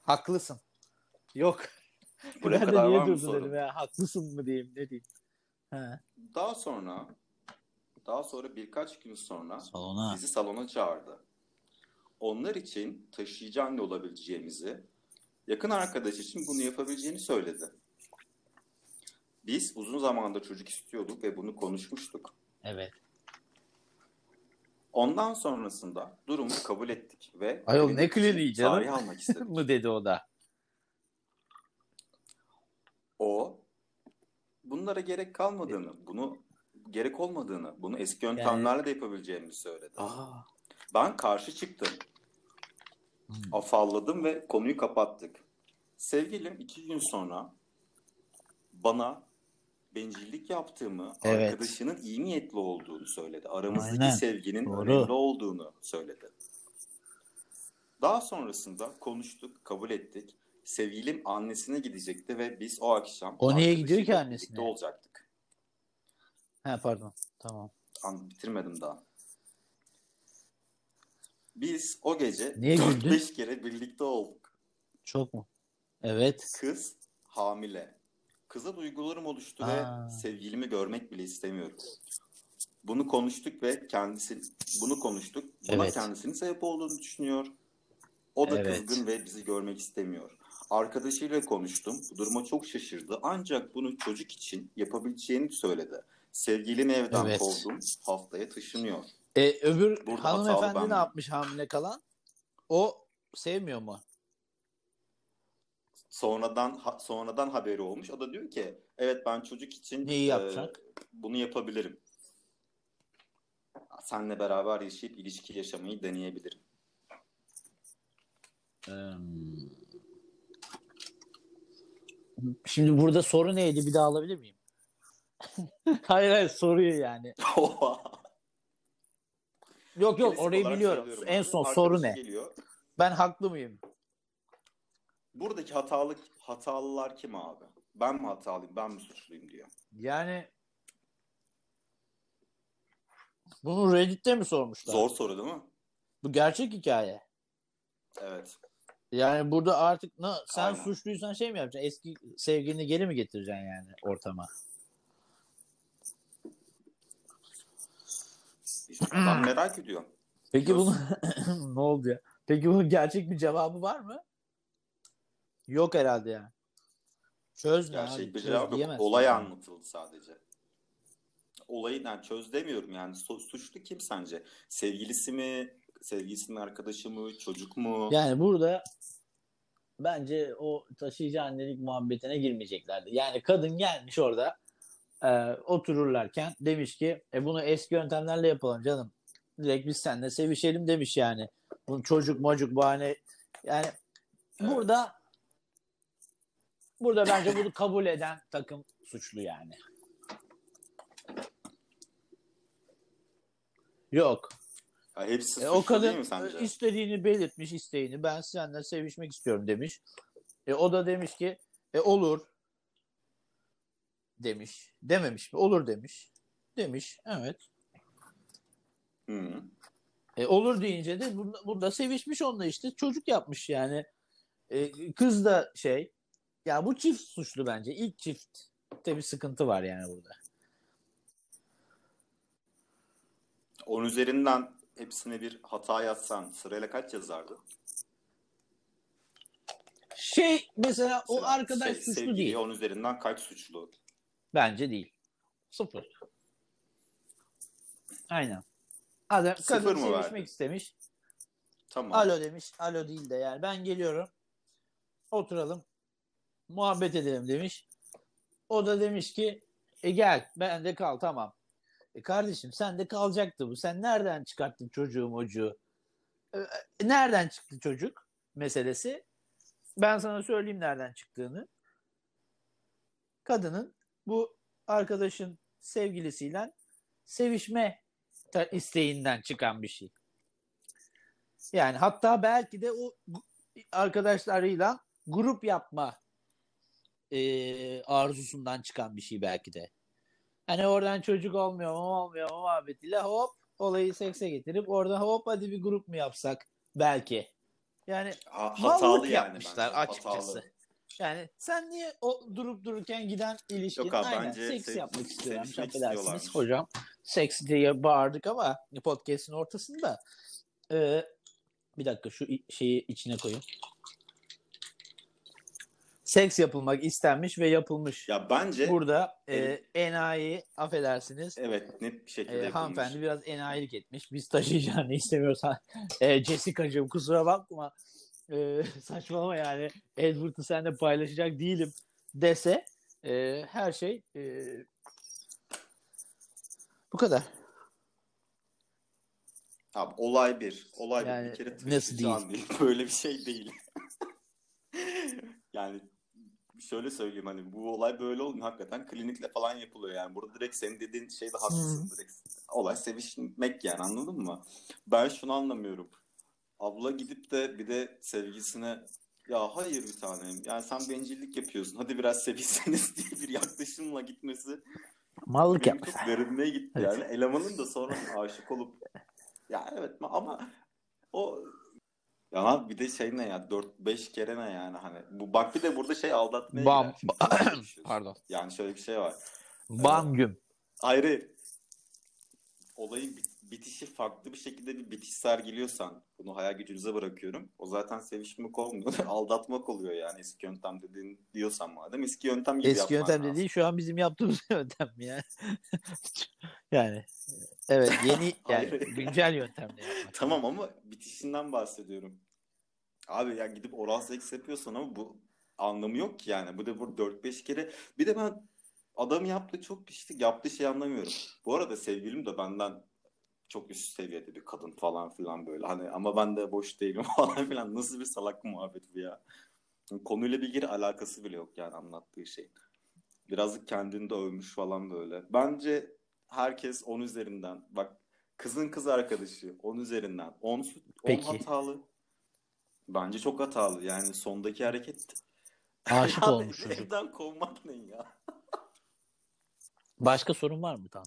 Haklısın. Yok. Buraya ben de kadar niye var mı durdun dedim ya. Haklısın mı diyeyim ne diyeyim. He. Daha sonra daha sonra birkaç gün sonra Salona. bizi salona çağırdı. Onlar için taşıyıcı anne olabileceğimizi, yakın arkadaş için bunu yapabileceğini söyledi. Biz uzun zamandır çocuk istiyorduk ve bunu konuşmuştuk. Evet. Ondan sonrasında durumu kabul ettik ve Ayol, ne kliniği canım? Tarih almak istedik. mı dedi o da. O bunlara gerek kalmadığını, bunu gerek olmadığını, bunu eski yöntemlerle de yapabileceğimizi söyledi. Aa. Ben karşı çıktım. Hmm. Afalladım ve konuyu kapattık. Sevgilim iki gün sonra bana bencillik yaptığımı, Evet. arkadaşının iyi niyetli olduğunu söyledi. Aramızdaki Aynen. sevginin Doğru. önemli olduğunu söyledi. Daha sonrasında konuştuk, kabul ettik. Sevgilim annesine gidecekti ve biz o akşam O niye gidiyor ki annesine? olacaktık. He pardon. Tamam. An bitirmedim daha. Biz o gece Niye güldün? 4-5 kere birlikte olduk. Çok mu? Evet. Kız hamile. Kıza duygularım oluştu Aa. ve sevgilimi görmek bile istemiyorum. Bunu konuştuk ve kendisi bunu konuştuk. Buna Evet. kendisinin sebep olduğunu düşünüyor. O da Evet. kızgın ve bizi görmek istemiyor. Arkadaşıyla konuştum. Bu duruma çok şaşırdı. Ancak bunu çocuk için yapabileceğini söyledi. Sevgilimi evden Evet. kovdum. Haftaya taşınıyor. E, öbür Burada hanımefendi ne yapmış hamile kalan? O sevmiyor mu? Sonradan ha- sonradan haberi olmuş. O da diyor ki evet ben çocuk için Neyi e, yapacak? bunu yapabilirim. Seninle beraber yaşayıp ilişki yaşamayı deneyebilirim. Şimdi burada soru neydi? Bir daha alabilir miyim? hayır hayır soruyu yani. Yok yok Klasik orayı biliyorum. En son soru ne? Geliyor. Ben haklı mıyım? Buradaki hatalı hatalılar kim abi? Ben mi hatalıyım, ben mi suçluyum diyor. Yani Bunu Reddit'te mi sormuşlar? Zor soru değil mi? Bu gerçek hikaye. Evet. Yani burada artık ne, sen Aynen. suçluysan şey mi yapacaksın? Eski sevgilini geri mi getireceksin yani ortama? İşte adam merak ediyor. Peki Nasıl? bunu ne oldu ya? Peki bunun gerçek bir cevabı var mı? Yok herhalde yani. Çöz ne abi? Gerçek bir Çöz cevap yok. Olay yani. anlatıldı sadece. Olayı yani çöz demiyorum yani. Su- Suçlu kim sence? Sevgilisi mi? Sevgilisinin arkadaşı mı? Çocuk mu? Yani burada bence o taşıyıcı annelik muhabbetine girmeyeceklerdi. Yani kadın gelmiş orada e, otururlarken demiş ki e, bunu eski yöntemlerle yapalım canım. Direkt biz seninle sevişelim demiş yani. Bu çocuk mocuk bahane yani Evet. burada burada bence bunu kabul eden takım suçlu yani. Yok. Ya hepsi E, o kadın değil mi sence? istediğini belirtmiş isteğini. Ben seninle sevişmek istiyorum demiş. E, o da demiş ki e, olur demiş. Dememiş mi? Olur demiş. Demiş. Evet. Hı. E, olur deyince de burada, burada sevişmiş onunla işte. Çocuk yapmış yani. E, kız da şey ya bu çift suçlu bence. İlk çiftte bir sıkıntı var yani burada. 10 üzerinden hepsine bir hata yazsan sırayla kaç yazardı? Şey mesela o Mesela arkadaş şey, suçlu değil. 10 üzerinden kaç suçlu? Bence değil. Sıfır. Aynen. Adam Sıfır kadın mı sevişmek verdi? istemiş. Tamam. Alo demiş. Alo değil de yani ben geliyorum. Oturalım. Muhabbet edelim demiş. O da demiş ki e gel ben de kal tamam. E kardeşim sen de kalacaktı bu. Sen nereden çıkarttın çocuğu mocuğu? E, e, nereden çıktı çocuk meselesi? Ben sana söyleyeyim nereden çıktığını. Kadının bu arkadaşın sevgilisiyle sevişme isteğinden çıkan bir şey. Yani hatta belki de o arkadaşlarıyla grup yapma e, arzusundan çıkan bir şey belki de. Hani oradan çocuk olmuyor mu olmuyor mu muhabbetiyle hop olayı sekse getirip oradan hop hadi bir grup mu yapsak belki. Yani Ha- hatalı yani yapmışlar bence. açıkçası. Hatalı. Yani sen niye o durup dururken giden ilişkin Yok abi, aynen bence seks sev- yapmak affedersiniz istiyorlarmış. hocam. Seks diye bağırdık ama podcast'in ortasında. Ee, bir dakika şu şeyi içine koyayım. Seks yapılmak istenmiş ve yapılmış. Ya bence Burada e, enayi affedersiniz. evet net bir şekilde E, yapılmış. hanımefendi biraz enayilik etmiş. Biz taşıyacağını istemiyorsan e, Jessica'cığım kusura bakma. E, saçmalama yani. Edward'ı seninle paylaşacak değilim dese e, her şey e, bu kadar. Abi olay bir. Olay Yani bir. Bir kere nasıl taşıyacağın değil. Böyle bir şey değil. yani şöyle söyleyeyim hani bu olay böyle olmuyor. Hakikaten klinikle falan yapılıyor yani. Burada direkt senin dediğin şeyde haklısın. Direkt olay sevişmek yani anladın mı? Ben şunu anlamıyorum. Abla gidip de bir de sevgilisine ya hayır bir tanem yani sen bencillik yapıyorsun hadi biraz sevişseniz diye bir yaklaşımla gitmesi Mallık yapmış. garibime gitti Evet. yani. Elemanın da sonra aşık olup ya evet ama o ya abi bir de şey ne ya 4-5 kere ne yani hani bu bak bir de burada şey aldatmaya Bam. girer. Şimdi sen konuşuyorsun. Pardon. Yani şöyle bir şey var. Bam güm. Ayrı olayın bit- bitişi farklı bir şekilde bir bitiş sergiliyorsan bunu hayal gücünüze bırakıyorum. O zaten sevişmek olmuyor. Aldatmak oluyor yani eski yöntem dediğin diyorsan madem eski yöntem gibi Eski yapman yöntem lazım. dediği şu an bizim yaptığımız yöntem mi ya? yani evet yeni yani Hayır. güncel yöntemle yapmak. Tamam ama bitişinden bahsediyorum. Abi ya gidip oral seks yapıyorsan ama bu anlamı yok ki yani. Bu da bu 4-5 kere. Bir de ben adam yaptığı çok pislik yaptığı şey anlamıyorum. Bu arada sevgilim de benden çok üst seviyede bir kadın falan filan böyle. Hani ama ben de boş değilim falan filan. Nasıl bir salak muhabbet bu ya. Konuyla bilgili alakası bile yok yani anlattığı şey. Birazcık kendini de övmüş falan böyle. Bence herkes 10 üzerinden bak kızın kız arkadaşı 10 üzerinden 10 10 Peki. hatalı. Bence çok hatalı. Yani sondaki hareket Aşık Ya olmuş çocuk. Evden kovmak ne ya? Başka sorun var mı tam?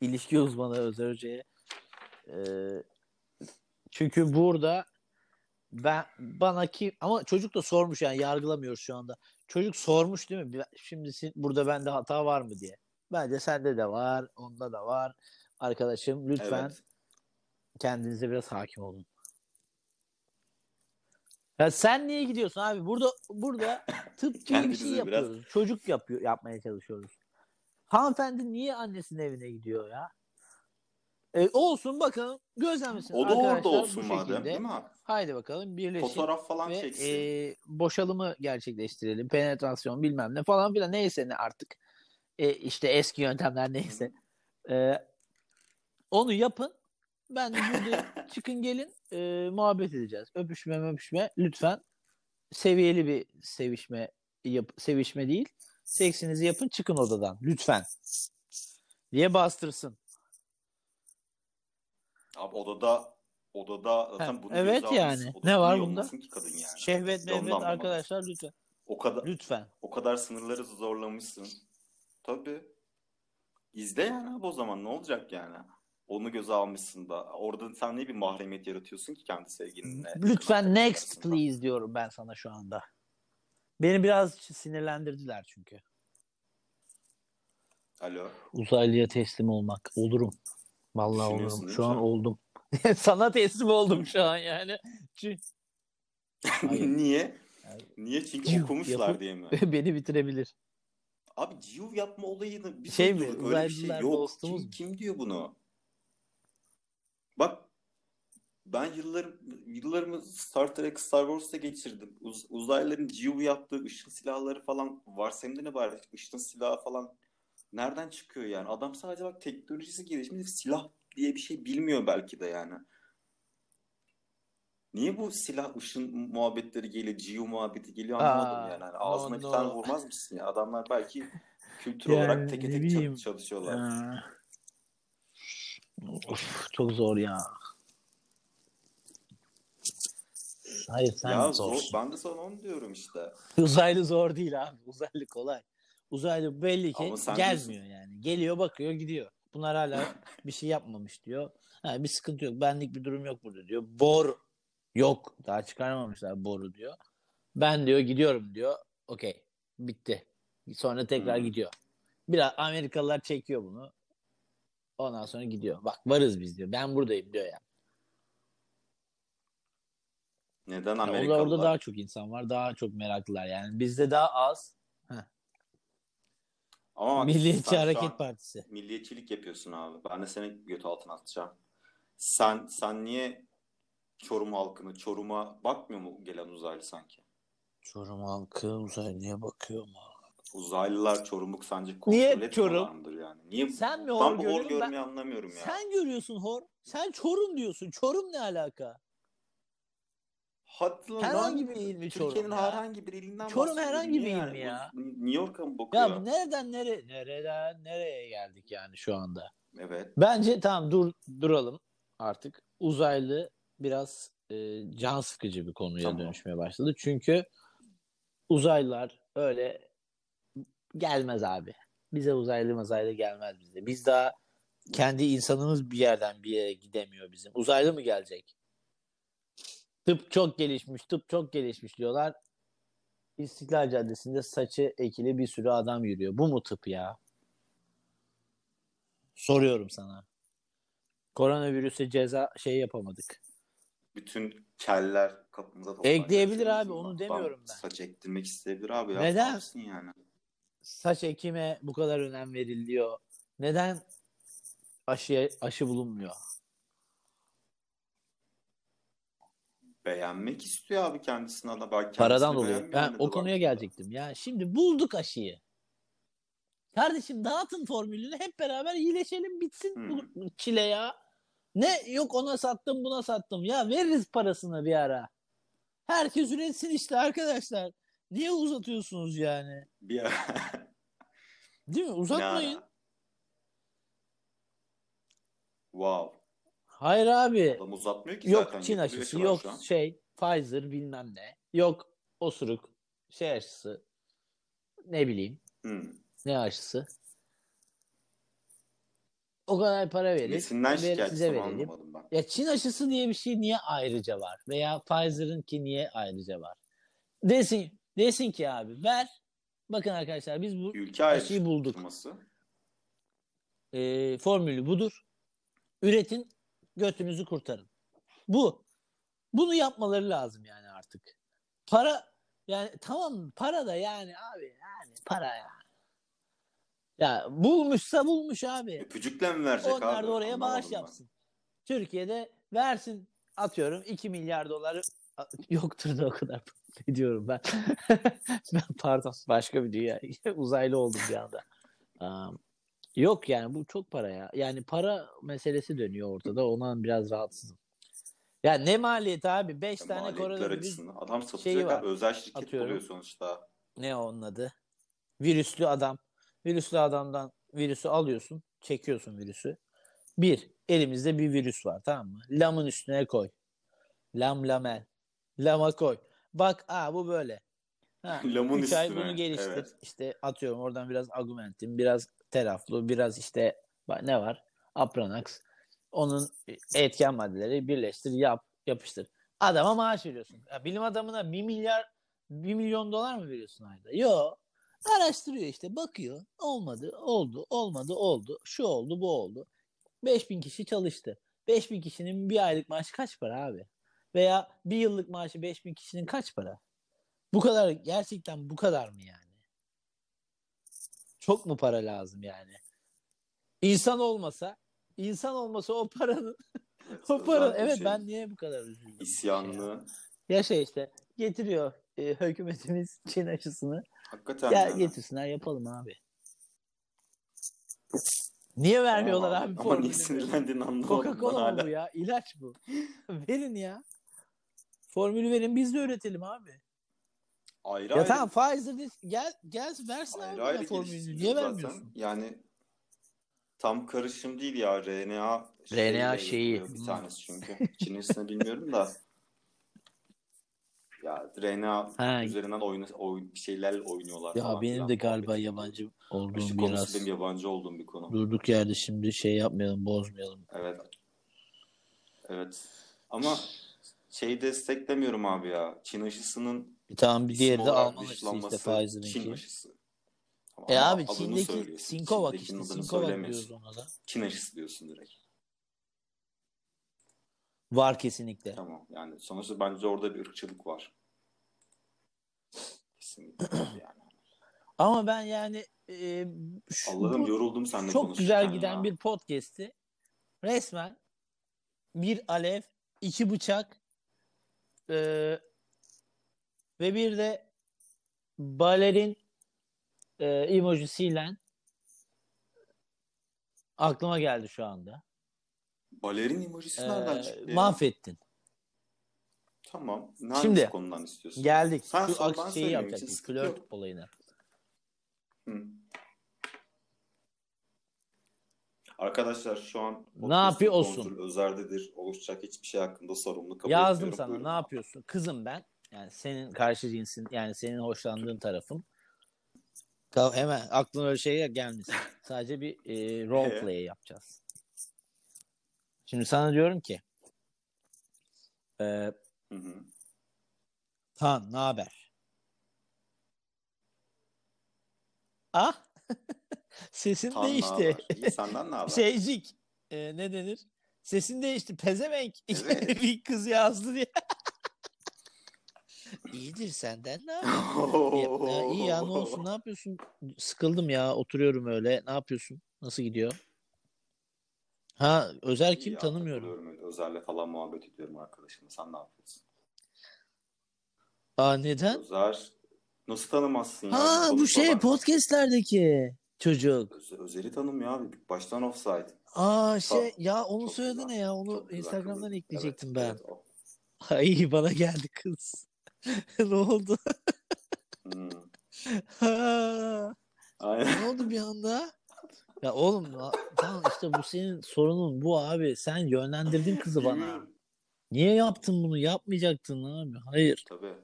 ilişki uzmanı Özer Hoca'ya. Ee, çünkü burada ben bana ki ama çocuk da sormuş yani yargılamıyoruz şu anda. Çocuk sormuş değil mi? Şimdi burada bende hata var mı diye. Bence sende de var, onda da var. Arkadaşım lütfen Evet. kendinize biraz hakim olun. Ya sen niye gidiyorsun abi? Burada burada tıp gibi bir şey Kendinize biraz- yapıyoruz. Çocuk yapıyor yapmaya çalışıyoruz. Hanımefendi niye annesinin evine gidiyor ya? E, olsun bakalım gözlemlesin. O da orada olsun bu madem şekilde. değil mi abi? Haydi bakalım birleşin Fotoğraf falan ve çeksin. e, boşalımı gerçekleştirelim. Penetrasyon bilmem ne falan filan neyse ne artık. E, işte eski yöntemler neyse. E, onu yapın. Ben de burada çıkın gelin e, muhabbet edeceğiz. Öpüşme öpüşme lütfen seviyeli bir sevişme yap, sevişme değil. Seksinizi yapın çıkın odadan lütfen diye bastırsın. Abi odada odada zaten Ha, bunu evet yani. almasın. Ne Odada var bunda? ki kadın yani. Şehvet mehvet arkadaşlar lütfen. O kadar Lütfen. o kadar sınırları zorlamışsın. Tabii. İzle yani abi o zaman ne olacak yani? Onu göze almışsın da. Orada sen niye bir mahremiyet yaratıyorsun ki kendi sevgilinle? Lütfen next arasında? please diyorum ben sana şu anda. Beni biraz sinirlendirdiler çünkü. Alo. Uzaylıya teslim olmak olurum. Vallahi olurum. Şu mi an sen? oldum. Sana teslim oldum şu an yani. Çünkü. Niye? Yani- Niye? Çünkü Ciu okumuşlar yapıp- diye mi? beni bitirebilir. Abi civ yapma olayını bir Şey mi, duyduk. Öyle bir şey yok. Kim, kim diyor bunu? Bak ben yıllarım, yıllarımı Star Trek, Star Wars'ta geçirdim. Uz, uzaylıların civ yaptığı ışın silahları falan var. Senin de ne var? Işın silahı falan nereden çıkıyor yani? Adam sadece bak teknolojisi gelişmiş silah diye bir şey bilmiyor belki de yani. Niye bu silah ışın muhabbetleri geliyor, civ muhabbeti geliyor anlamadım Aa, yani. Hani ağzına no, bir tane vurmaz mısın ya? Adamlar belki kültür Yani olarak tek ne tek bileyim. çalışıyorlar. Aa. Of, çok zor ya. Hayır sen ya zor. Ben de sana onu diyorum işte. Uzaylı zor değil abi. Uzaylı kolay. Uzaylı belli ki gelmiyor yani. Geliyor bakıyor gidiyor. Bunlar hala bir şey yapmamış diyor. Ha, bir sıkıntı yok. Benlik bir durum yok burada diyor. Bor yok. Daha çıkarmamışlar boru diyor. Ben diyor gidiyorum diyor. Okey. Bitti. Sonra tekrar Hmm. gidiyor. Biraz Amerikalılar çekiyor bunu. Ondan sonra gidiyor. Bak varız biz diyor. Ben buradayım diyor yani. Neden Ya orada, Amerikalılar? orada daha çok insan var. Daha çok meraklılar yani. Bizde daha az. Ama bak, Milliyetçi Hareket Partisi. milliyetçilik yapıyorsun abi. Ben de seni götü altına atacağım. Sen sen niye Çorum halkını, Çorum'a bakmıyor mu gelen uzaylı sanki? Çorum halkı uzaylıya bakıyor mu? Uzaylılar Çorum'u sence kontrol Niye Çorum? yani? Niye? Sen mi ben hor bu görüyorsun? hor Ben- görmeyi anlamıyorum ya. Sen görüyorsun hor. Sen Çorum diyorsun. Çorum ne alaka? Hadi Herhangi bir il mi Çorum Türkiye'nin ya? herhangi bir ilinden Çorum herhangi bir il yani? mi ya? New York'a mı bakıyor? Ya nereden nereye nereden nereye geldik yani şu anda? Evet. Bence tamam dur duralım artık. Uzaylı biraz e, can sıkıcı bir konuya Tamam. dönüşmeye başladı. Çünkü uzaylılar öyle gelmez abi. Bize uzaylı uzaylı gelmez bize. Biz daha kendi insanımız bir yerden bir yere gidemiyor bizim. Uzaylı mı gelecek? Tıp çok gelişmiş, tıp çok gelişmiş diyorlar. İstiklal Caddesi'nde saçı ekili bir sürü adam yürüyor. Bu mu tıp ya? Soruyorum sana. Koronavirüse ceza şey yapamadık. Bütün keller kapımıza toplanacak. Ekleyebilir abi, onu demiyorum ben. Saç ektirmek isteyebilir abi ya. Neden? Yani? Saç ekime bu kadar önem veriliyor. Neden aşı aşı bulunmuyor? Beğenmek istiyor abi kendisini adam. Paradan kendisini dolayı. beğenmeyen Ben o konuya burada. gelecektim. Ya şimdi bulduk aşıyı. Kardeşim dağıtın formülünü hep beraber iyileşelim bitsin Hmm. bu çile ya. Ne yok ona sattım buna sattım. Ya veririz parasını bir ara. Herkes üretsin işte arkadaşlar. Niye uzatıyorsunuz yani? Bir Değil mi? Uzatmayın. ara? Wow. Hayır abi. Adam uzatmıyor ki Yok zaten. Çin aşısı, yok şey Pfizer bilmem ne. Yok osuruk şey aşısı. Ne bileyim Hmm. ne aşısı. O kadar para verin. Nesinden ver- size verelim. ben. Ya Çin aşısı diye bir şey niye ayrıca var? Veya Pfizer'ın ki niye ayrıca var? Desin, desin ki abi ver. Bakın arkadaşlar biz bu Ülke aşıyı bulduk. ayrıştırması. e, formülü budur. Üretin, götünüzü kurtarın. Bu. Bunu yapmaları lazım yani artık. Para yani tamam para da yani abi yani para ya. Ya bulmuşsa bulmuş abi. Öpücükle mi verecek abi? Onlar da oraya bağış ben. yapsın. Türkiye'de versin atıyorum 2 milyar doları yoktur da o kadar diyorum ben. ben pardon başka bir dünya uzaylı oldum bir anda. Um, yok yani bu çok para ya. Yani para meselesi dönüyor ortada. Ondan biraz rahatsızım. Ya ne maliyet abi? 5 Ya tane koronavirüs. Adam satacak şeyi var. abi. Özel şirket Atıyorum. buluyor sonuçta. ne onun adı? Virüslü adam. Virüslü adamdan virüsü alıyorsun, çekiyorsun virüsü. Bir, elimizde bir virüs var tamam mı? Lamın üstüne koy. Lam lamel. Lama koy. Bak aa bu böyle. Ha, Lamın üç ay bunu geliştir. evet. İşte atıyorum oradan biraz augmentin, biraz teraflu, biraz işte ne var? Apranax. Onun etken maddeleri birleştir, yap, yapıştır. Adama maaş veriyorsun. Ya bilim adamına bir milyar, bir milyon dolar mı veriyorsun ayda? Yok. Araştırıyor işte, bakıyor. Olmadı, oldu, olmadı, oldu. Şu oldu, bu oldu. 5000 kişi çalıştı. 5000 kişinin bir aylık maaşı kaç para abi? Veya bir yıllık maaşı 5000 kişinin kaç para? Bu kadar gerçekten bu kadar mı yani? Çok mu para lazım yani? İnsan olmasa, insan olmasa o paranın o para evet şey. ben niye bu kadar üzüldüm? İsyanlı. Ya şey işte getiriyor e, hükümetimiz Çin aşısını. Hakikaten Ya yani. getirsinler yapalım abi. Niye vermiyorlar Ama- abi? Ama niye sinirlendiğini anlamadım Coca-Cola bu ya? İlaç bu. verin ya. Formülü verin biz de üretelim abi. Ayrı Ya ayrı. tamam Pfizer de, gel gel versin Ayrı abi ayrı formülünü. Niye zaten. vermiyorsun? Yani tam karışım değil ya RNA RNA şeyiyle şeyi. Bir tanesi çünkü. Çinlisini bilmiyorum da. Ya RNA Ha. üzerinden oyun, oyun şeylerle oynuyorlar Ya falan benim filan de galiba muhabbeti yabancı Aşı olduğum konusu biraz. benim yabancı olduğum bir konu. Durduk yerde şimdi şey yapmayalım, bozmayalım. Evet. Evet. Ama şeyi desteklemiyorum abi ya. Çin aşısının Tamam bir diğeri de Alman aşısı işte dışlanması Çin aşısı. Ama E abi Çin'deki Çin'dekinin işte söylemiyorsun. diyoruz ona da. Çin aşısı diyorsun direkt. Var kesinlikle. Tamam. Yani sonuçta bence orada bir ırkçılık var. Kesinlikle yani. Ama ben yani e, şu- Allah'ım yoruldum seninle çok güzel ya. giden bir podcast'i resmen bir alev, iki bıçak e, ve bir de balerin e, emojisiyle aklıma geldi şu anda. Balerin emojisi E, nereden çıktı mahvettin. Tamam. Hangi Şimdi, konudan istiyorsun? Geldik. Sen Şu aks- şeyi yapacaktık. Flört yok. olayını. Hı. Arkadaşlar şu an Ne yapıyorsun? Özer'dedir. Oluşacak hiçbir şey hakkında sorumlu kabul Yazdım etmiyorum. sana. Buyurun. Ne yapıyorsun? Kızım ben. Yani senin karşı cinsin yani senin hoşlandığın tarafım. Ka- Hemen aklına öyle şey gelmesin. Sadece bir e, role play yapacağız. Şimdi sana diyorum ki e, Hı hı. Tan ne haber? Ah sesin Tan değişti. İyi senden ne haber? Şeycik e, ne denir? Sesin değişti. Pezevenk. Evet. bir kız yazdı diye. İyidir senden ne haber? Ya, iyi ya ne olsun ne yapıyorsun? Sıkıldım ya oturuyorum öyle. Ne yapıyorsun? Nasıl gidiyor? Ha Özer kim ya, tanımıyorum. öyle. Özer'le falan muhabbet ediyorum arkadaşımla. Sen ne yapıyorsun? Aa neden? Özer nasıl tanımazsın ya? Ha bu şey bak. podcastlerdeki çocuk. Öz- Özer'i tanım ya. Baştan offside. Aa şey ya onu söyledi ne ya onu Instagram'dan ekleyecektim Evet, ben. evet, o. Ay bana geldi kız. ne oldu? Hmm. Ha, Aynen. ne oldu bir anda? Ya oğlum tamam işte bu senin sorunun bu abi. Sen yönlendirdin kızı bana. Niye yaptın bunu? Yapmayacaktın abi. Hayır. Tabii.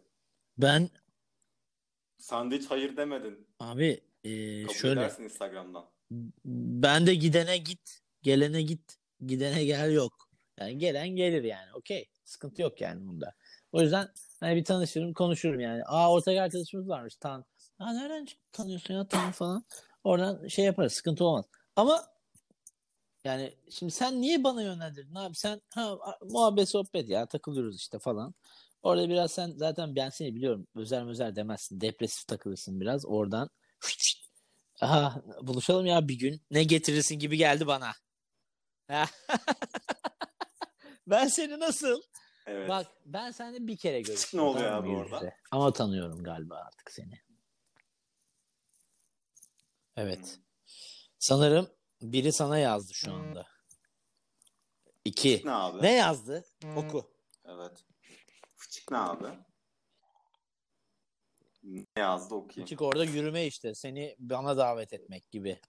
Ben Sen de hiç hayır demedin. abi e, Kabul şöyle edersin Instagram'dan. ben de gidene git gelene git, gidene gel yok. Yani gelen gelir yani. Okey. Sıkıntı yok yani bunda. O yüzden hani bir tanışırım, konuşurum yani. Aa ortak arkadaşımız varmış Tan. Aa nereden tanıyorsun ya Tan falan. Oradan şey yaparız. Sıkıntı olmaz. Ama yani şimdi sen niye bana yönlendirdin abi? Sen ha, muhabbet sohbet ya takılıyoruz işte falan. Orada biraz sen zaten ben seni biliyorum. Özel özel demezsin. Depresif takılırsın biraz. Oradan Aha, buluşalım ya bir gün. Ne getirirsin gibi geldi bana. ben seni nasıl? Evet. Bak ben seninle bir kere görüştüm. Ne oluyor abi orada? Ama tanıyorum galiba artık seni. Evet. Sanırım biri sana yazdı şu anda. İki. Fıçık ne abi? Ne yazdı? Oku. Evet. Fıçık ne abi? Ne yazdı okuyayım. Küçük orada yürüme işte. Seni bana davet etmek gibi.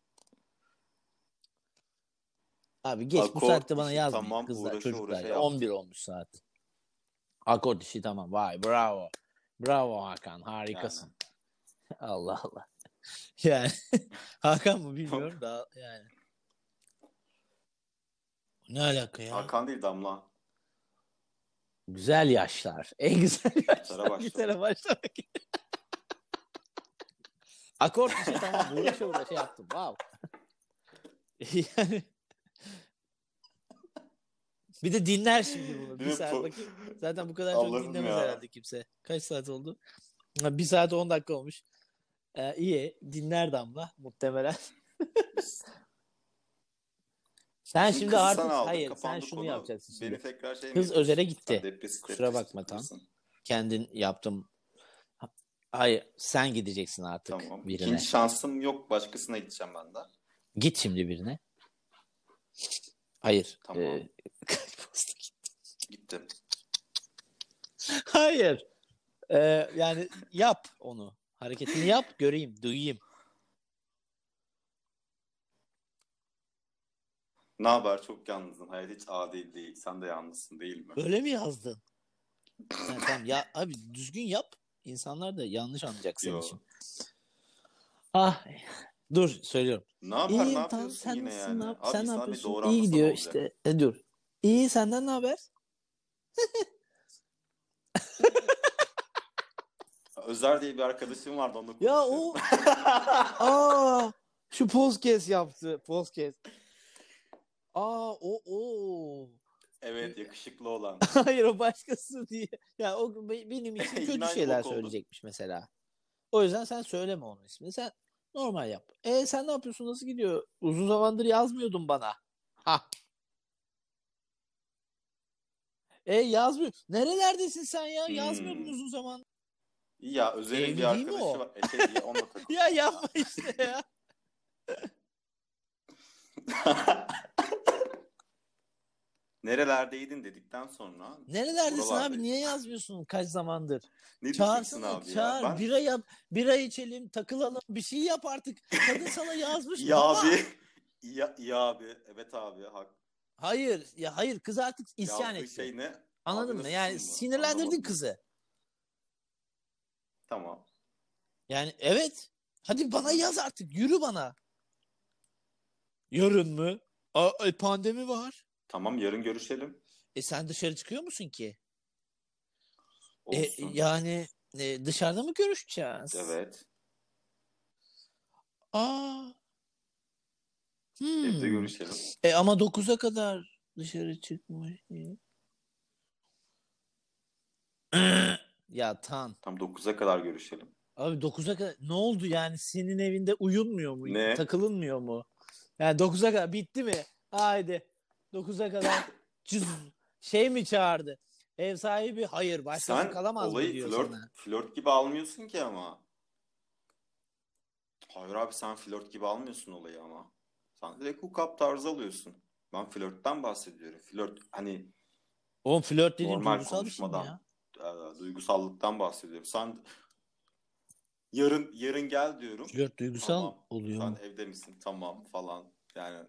Abi geç bu Akort saatte bana yazmayın tamam, kızlar uğraşa çocuklar. uğraşa ya. yaptım. 11 olmuş saat. Akort işi tamam. Vay bravo. Bravo Hakan harikasın. Allah Allah. Yani Hakan mı bilmiyorum da yani. Ne alaka ya? Hakan değil Damla. Güzel yaşlar. En güzel yaşlar. Gitara başlamak. Akort işi tamam. Uğraşa uğraşa yaptım. Wow. yani bir de dinler şimdi bunu. Bir saat bakayım. Zaten bu kadar çok dinlemez ya. herhalde kimse. Kaç saat oldu? Bir saat 10 dakika olmuş. Ee, iyi. Dinler Damla muhtemelen. sen Şimdi şimdi artık aldım, hayır sen şunu konu. yapacaksın şimdi. Beni tekrar şey Kız özele gitti. Kusura bakma, takılırsın. Kendin yaptım. Hayır sen gideceksin artık Tamam. birine. İkinci şansım yok. Başkasına gideceğim ben de. Git şimdi birine. Hayır. Tamam. Posta gitti? Hayır. Ee, yani yap onu. Hareketini yap göreyim, duyayım. Ne haber? Çok yalnızım. Hayat hiç adil değil. Sen de yalnızsın değil mi? Öyle mi yazdın? Ha, tamam ya abi düzgün yap. İnsanlar da yanlış anlayacak senin Yo. için. Ah dur söylüyorum. Ne yapar? İyiyim ne tamam yapıyorsun sen yine yani? Ne yap- Abi sen ne yapıyorsun? İyi gidiyor işte. E, dur. İyi senden ne haber? Özer diye bir arkadaşım vardı onunla Ya o Aa şu podcast yaptı. Podcast. Aa o o. Evet yakışıklı olan. Hayır o başkası diye. Ya o be- benim için kötü İnan şeyler yok oldu. söyleyecekmiş mesela. O yüzden sen söyleme onun ismini. Sen normal yap. E sen ne yapıyorsun? Nasıl gidiyor? Uzun zamandır yazmıyordun bana. Ha. E yazmıyor. Nerelerdesin sen ya? Hmm. Yazmıyordun uzun zaman. Ya Özer'in Evli bir arkadaşı var. E, şey onunla takılıyor. Ya yapma işte ya. Nerelerdeydin dedikten sonra Nerelerdesin abi? Niye yazmıyorsun kaç zamandır? ne Çağırsana abi çağır. ya? Ben... Bira yap. Bira içelim. Takılalım. Bir şey yap artık. Kadın sana yazmış. Ya abi. Ya, ya abi. Evet abi. Hak. Hayır. Ya hayır kız artık isyan etti. şey ne? Anladın Abi mı? Yani sinirlendirdin Anlamadım. kızı. Tamam. Yani evet. Hadi bana yaz artık. Yürü bana. Yarın mı? Aa, e, pandemi var. Tamam yarın görüşelim. E sen dışarı çıkıyor musun ki? E, Olsun. yani e, dışarıda mı görüşeceğiz? Evet. Aa. Hmm. Evde görüşelim. E ama 9'a kadar dışarı çıkmış. ya Tan. Tam 9'a kadar görüşelim. Abi 9'a kadar ne oldu yani senin evinde uyunmuyor mu? Ne? Takılınmıyor mu? Yani 9'a kadar bitti mi? Haydi. 9'a kadar cız, şey mi çağırdı? Ev sahibi hayır başkası Sen kalamaz mı diyor flört, sana. flört gibi almıyorsun ki ama. Hayır abi sen flört gibi almıyorsun olayı ama. Sen direkt hookup tarzı alıyorsun. Ben flörtten bahsediyorum. Flört hani Oğlum flört dediğin Normal duygusal bir şey mi ya? e, duygusallıktan bahsediyorum. Sen yarın yarın gel diyorum. Flört duygusal Tamam. oluyor Sen mu? evde misin? Tamam falan. Yani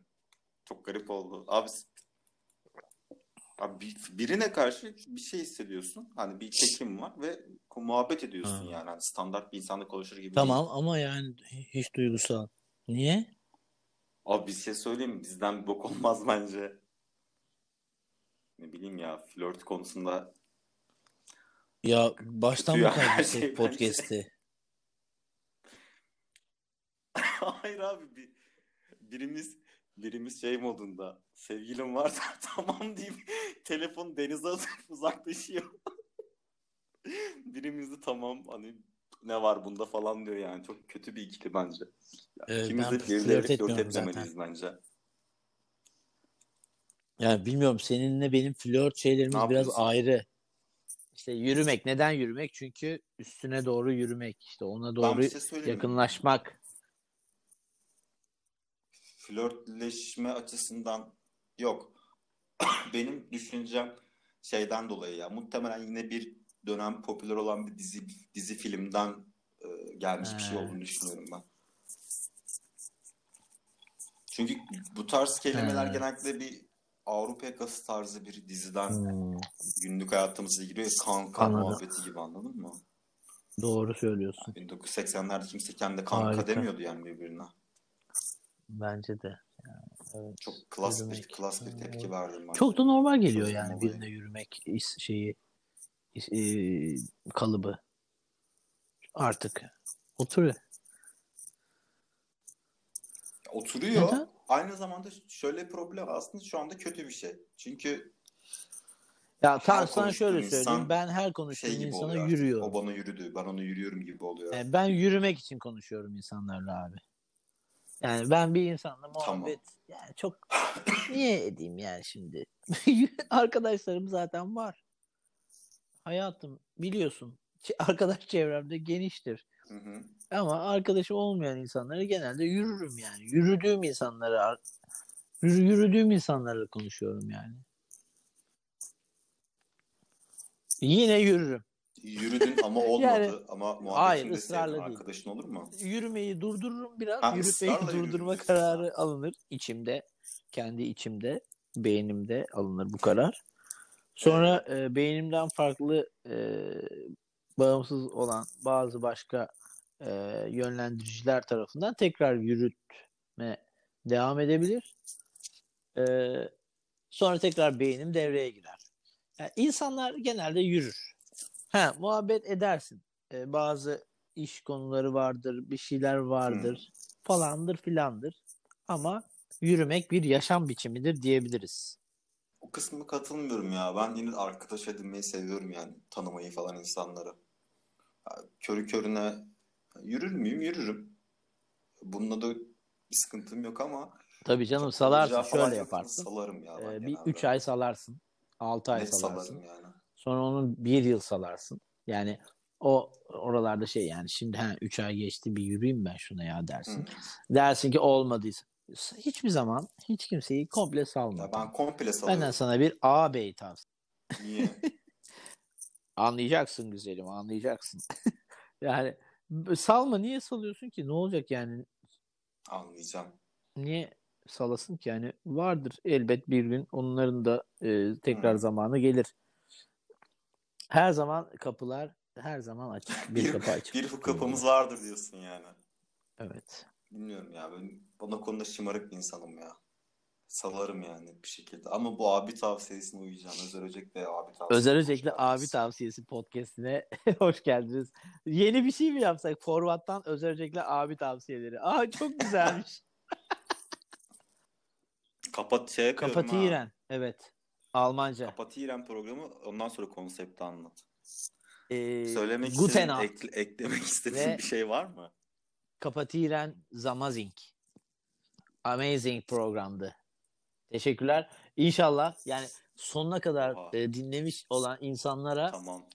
çok garip oldu. Abi, abi bir- birine karşı bir şey hissediyorsun. Hani bir çekim var ve muhabbet ediyorsun Ha. yani. Hani standart bir insanla konuşur gibi Tamam ama yani hiç duygusal. Niye? Abi bir şey söyleyeyim mi? Bizden bir bok olmaz bence. Ne bileyim ya flört konusunda Ya baştan mı ya, her kaydetsek şey bence. podcast'i? Hayır abi bir, birimiz birimiz şey modunda sevgilim varsa tamam deyip telefon denize atıp uzaklaşıyor. Birimiz de tamam hani ne var bunda falan diyor yani çok kötü bir ikili bence. Yani Evet, ikimiz de flört birileri flört etmemeliyiz bence. Yani bilmiyorum seninle benim flört şeylerimiz biraz ayrı. İşte yürümek. Neden yürümek? Çünkü üstüne doğru yürümek. İşte ona doğru şey mi? yakınlaşmak. flörtleşme açısından yok. Benim düşüncem şeyden dolayı ya muhtemelen yine bir dönem popüler olan bir dizi dizi filmden e, gelmiş bir şey He. olduğunu düşünüyorum ben. Çünkü bu tarz kelimeler He. genellikle bir Avrupa yakası tarzı bir diziden Hmm, günlük hayatımıza giriyor. Kanka Anladım. muhabbeti gibi anladın mı? doğru söylüyorsun. 1980'lerde kimse kendi kanka Harika. demiyordu yani birbirine. Bence de. Yani, evet. Çok klas bir klas bir tepki verdim ben. Çok da normal geliyor yani olayı. birine yürümek şeyi e, kalıbı. Artık oturuyor. Oturuyor. Neden? Aynı zamanda şöyle problem aslında şu anda kötü bir şey. Çünkü Ya tam sana şöyle insan söyleyeyim. Ben her konuştuğum şey insana oluyor yürüyorum. O bana yürüdü, ben onu yürüyorum gibi oluyor. Yani ben yürümek için konuşuyorum insanlarla abi. Yani ben bir insanla Tamam. muhabbet yani çok niye edeyim yani şimdi? Arkadaşlarım zaten var. Hayatım biliyorsun. Arkadaş çevremde geniştir. Hı hı. Ama arkadaşım olmayan insanları genelde yürürüm yani. Yürüdüğüm yürü- yürüdüğüm insanlarla konuşuyorum yani. Yine yürürüm. Yürüdün ama olmadı. Yani- ama Hayır, ısrarla değil. arkadaşın olur mu? Yürümeyi durdururum biraz. Ha, ısrarla durdurma yürüyorsun. kararı alınır içimde. Kendi içimde, beynimde alınır bu karar. Sonra e, beynimden farklı e, bağımsız olan bazı başka e, yönlendiriciler tarafından tekrar yürütme devam edebilir. E, sonra tekrar beynim devreye girer. Yani insanlar genelde yürür. Ha, muhabbet edersin. E, bazı iş konuları vardır, bir şeyler vardır, falandır filandır. Ama yürümek bir yaşam biçimidir diyebiliriz. O kısmına katılmıyorum ya. Ben yine arkadaş edinmeyi seviyorum yani. Tanımayı falan insanları. Ya, körü körüne yürür müyüm? Yürürüm. Bununla da bir sıkıntım yok ama Tabii canım salarsın şöyle yaparsın. Salarım ya ben Ee, bir genelde. 3 ay salarsın. 6 ay Net salarsın. yani. Sonra onu bir yıl salarsın. Yani o oralarda şey yani şimdi ha 3 ay geçti bir yürüyeyim ben şuna ya dersin. Hı. Dersin ki olmadıysa. Hiçbir zaman hiç kimseyi komple salma. ben komple Benden salıyorum. sana bir ağabey tavsiye. Niye? Anlayacaksın güzelim anlayacaksın. yani salma niye salıyorsun ki? Ne olacak yani? Anlayacağım. Niye salasın ki? Yani vardır elbet bir gün onların da e, tekrar Hı. zamanı gelir. Her zaman kapılar her zaman açık. Bir, Bir, kapı açık. bir kapımız vardır diyorsun yani. Evet. Bilmiyorum ya ben bana konuda şımarık bir insanım ya. Salarım yani bir şekilde. Ama bu abi tavsiyesine uyacağım. Özel Öcek'le abi tavsiyesi. Özel Öcek'le abi tavsiyesi podcastine hoş geldiniz. Yeni bir şey mi yapsak? Forvat'tan Özel Öcek'le abi tavsiyeleri. Aa çok güzelmiş. Kapat şey yapıyorum ha. Kapatiren. Evet. Almanca. Kapatiren programı ondan sonra konsepti anlat. Ee, Söylemek Guten istediğin, ekle- eklemek istediğin Ve- bir şey var mı? Kapatiren Zamazing. Amazing programdı. Teşekkürler. İnşallah yani sonuna kadar e, dinlemiş olan insanlara Tamam.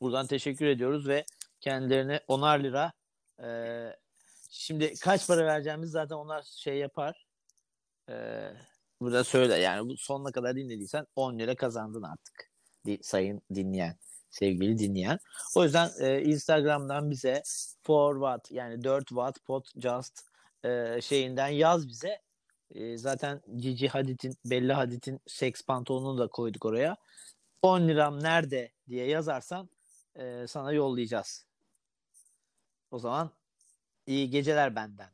buradan teşekkür ediyoruz ve kendilerine onar lira e, şimdi kaç para vereceğimiz zaten onlar şey yapar. E, burada söyle yani bu sonuna kadar dinlediysen 10 lira kazandın artık. Sayın dinleyen, sevgili dinleyen. O yüzden e, Instagram'dan bize for what yani 4 watt podcast e, şeyinden yaz bize. E, zaten Cici Hadid'in, Bella Hadid'in seks pantolonunu da koyduk oraya. 10 liram nerede diye yazarsan e, sana yollayacağız. O zaman iyi geceler benden.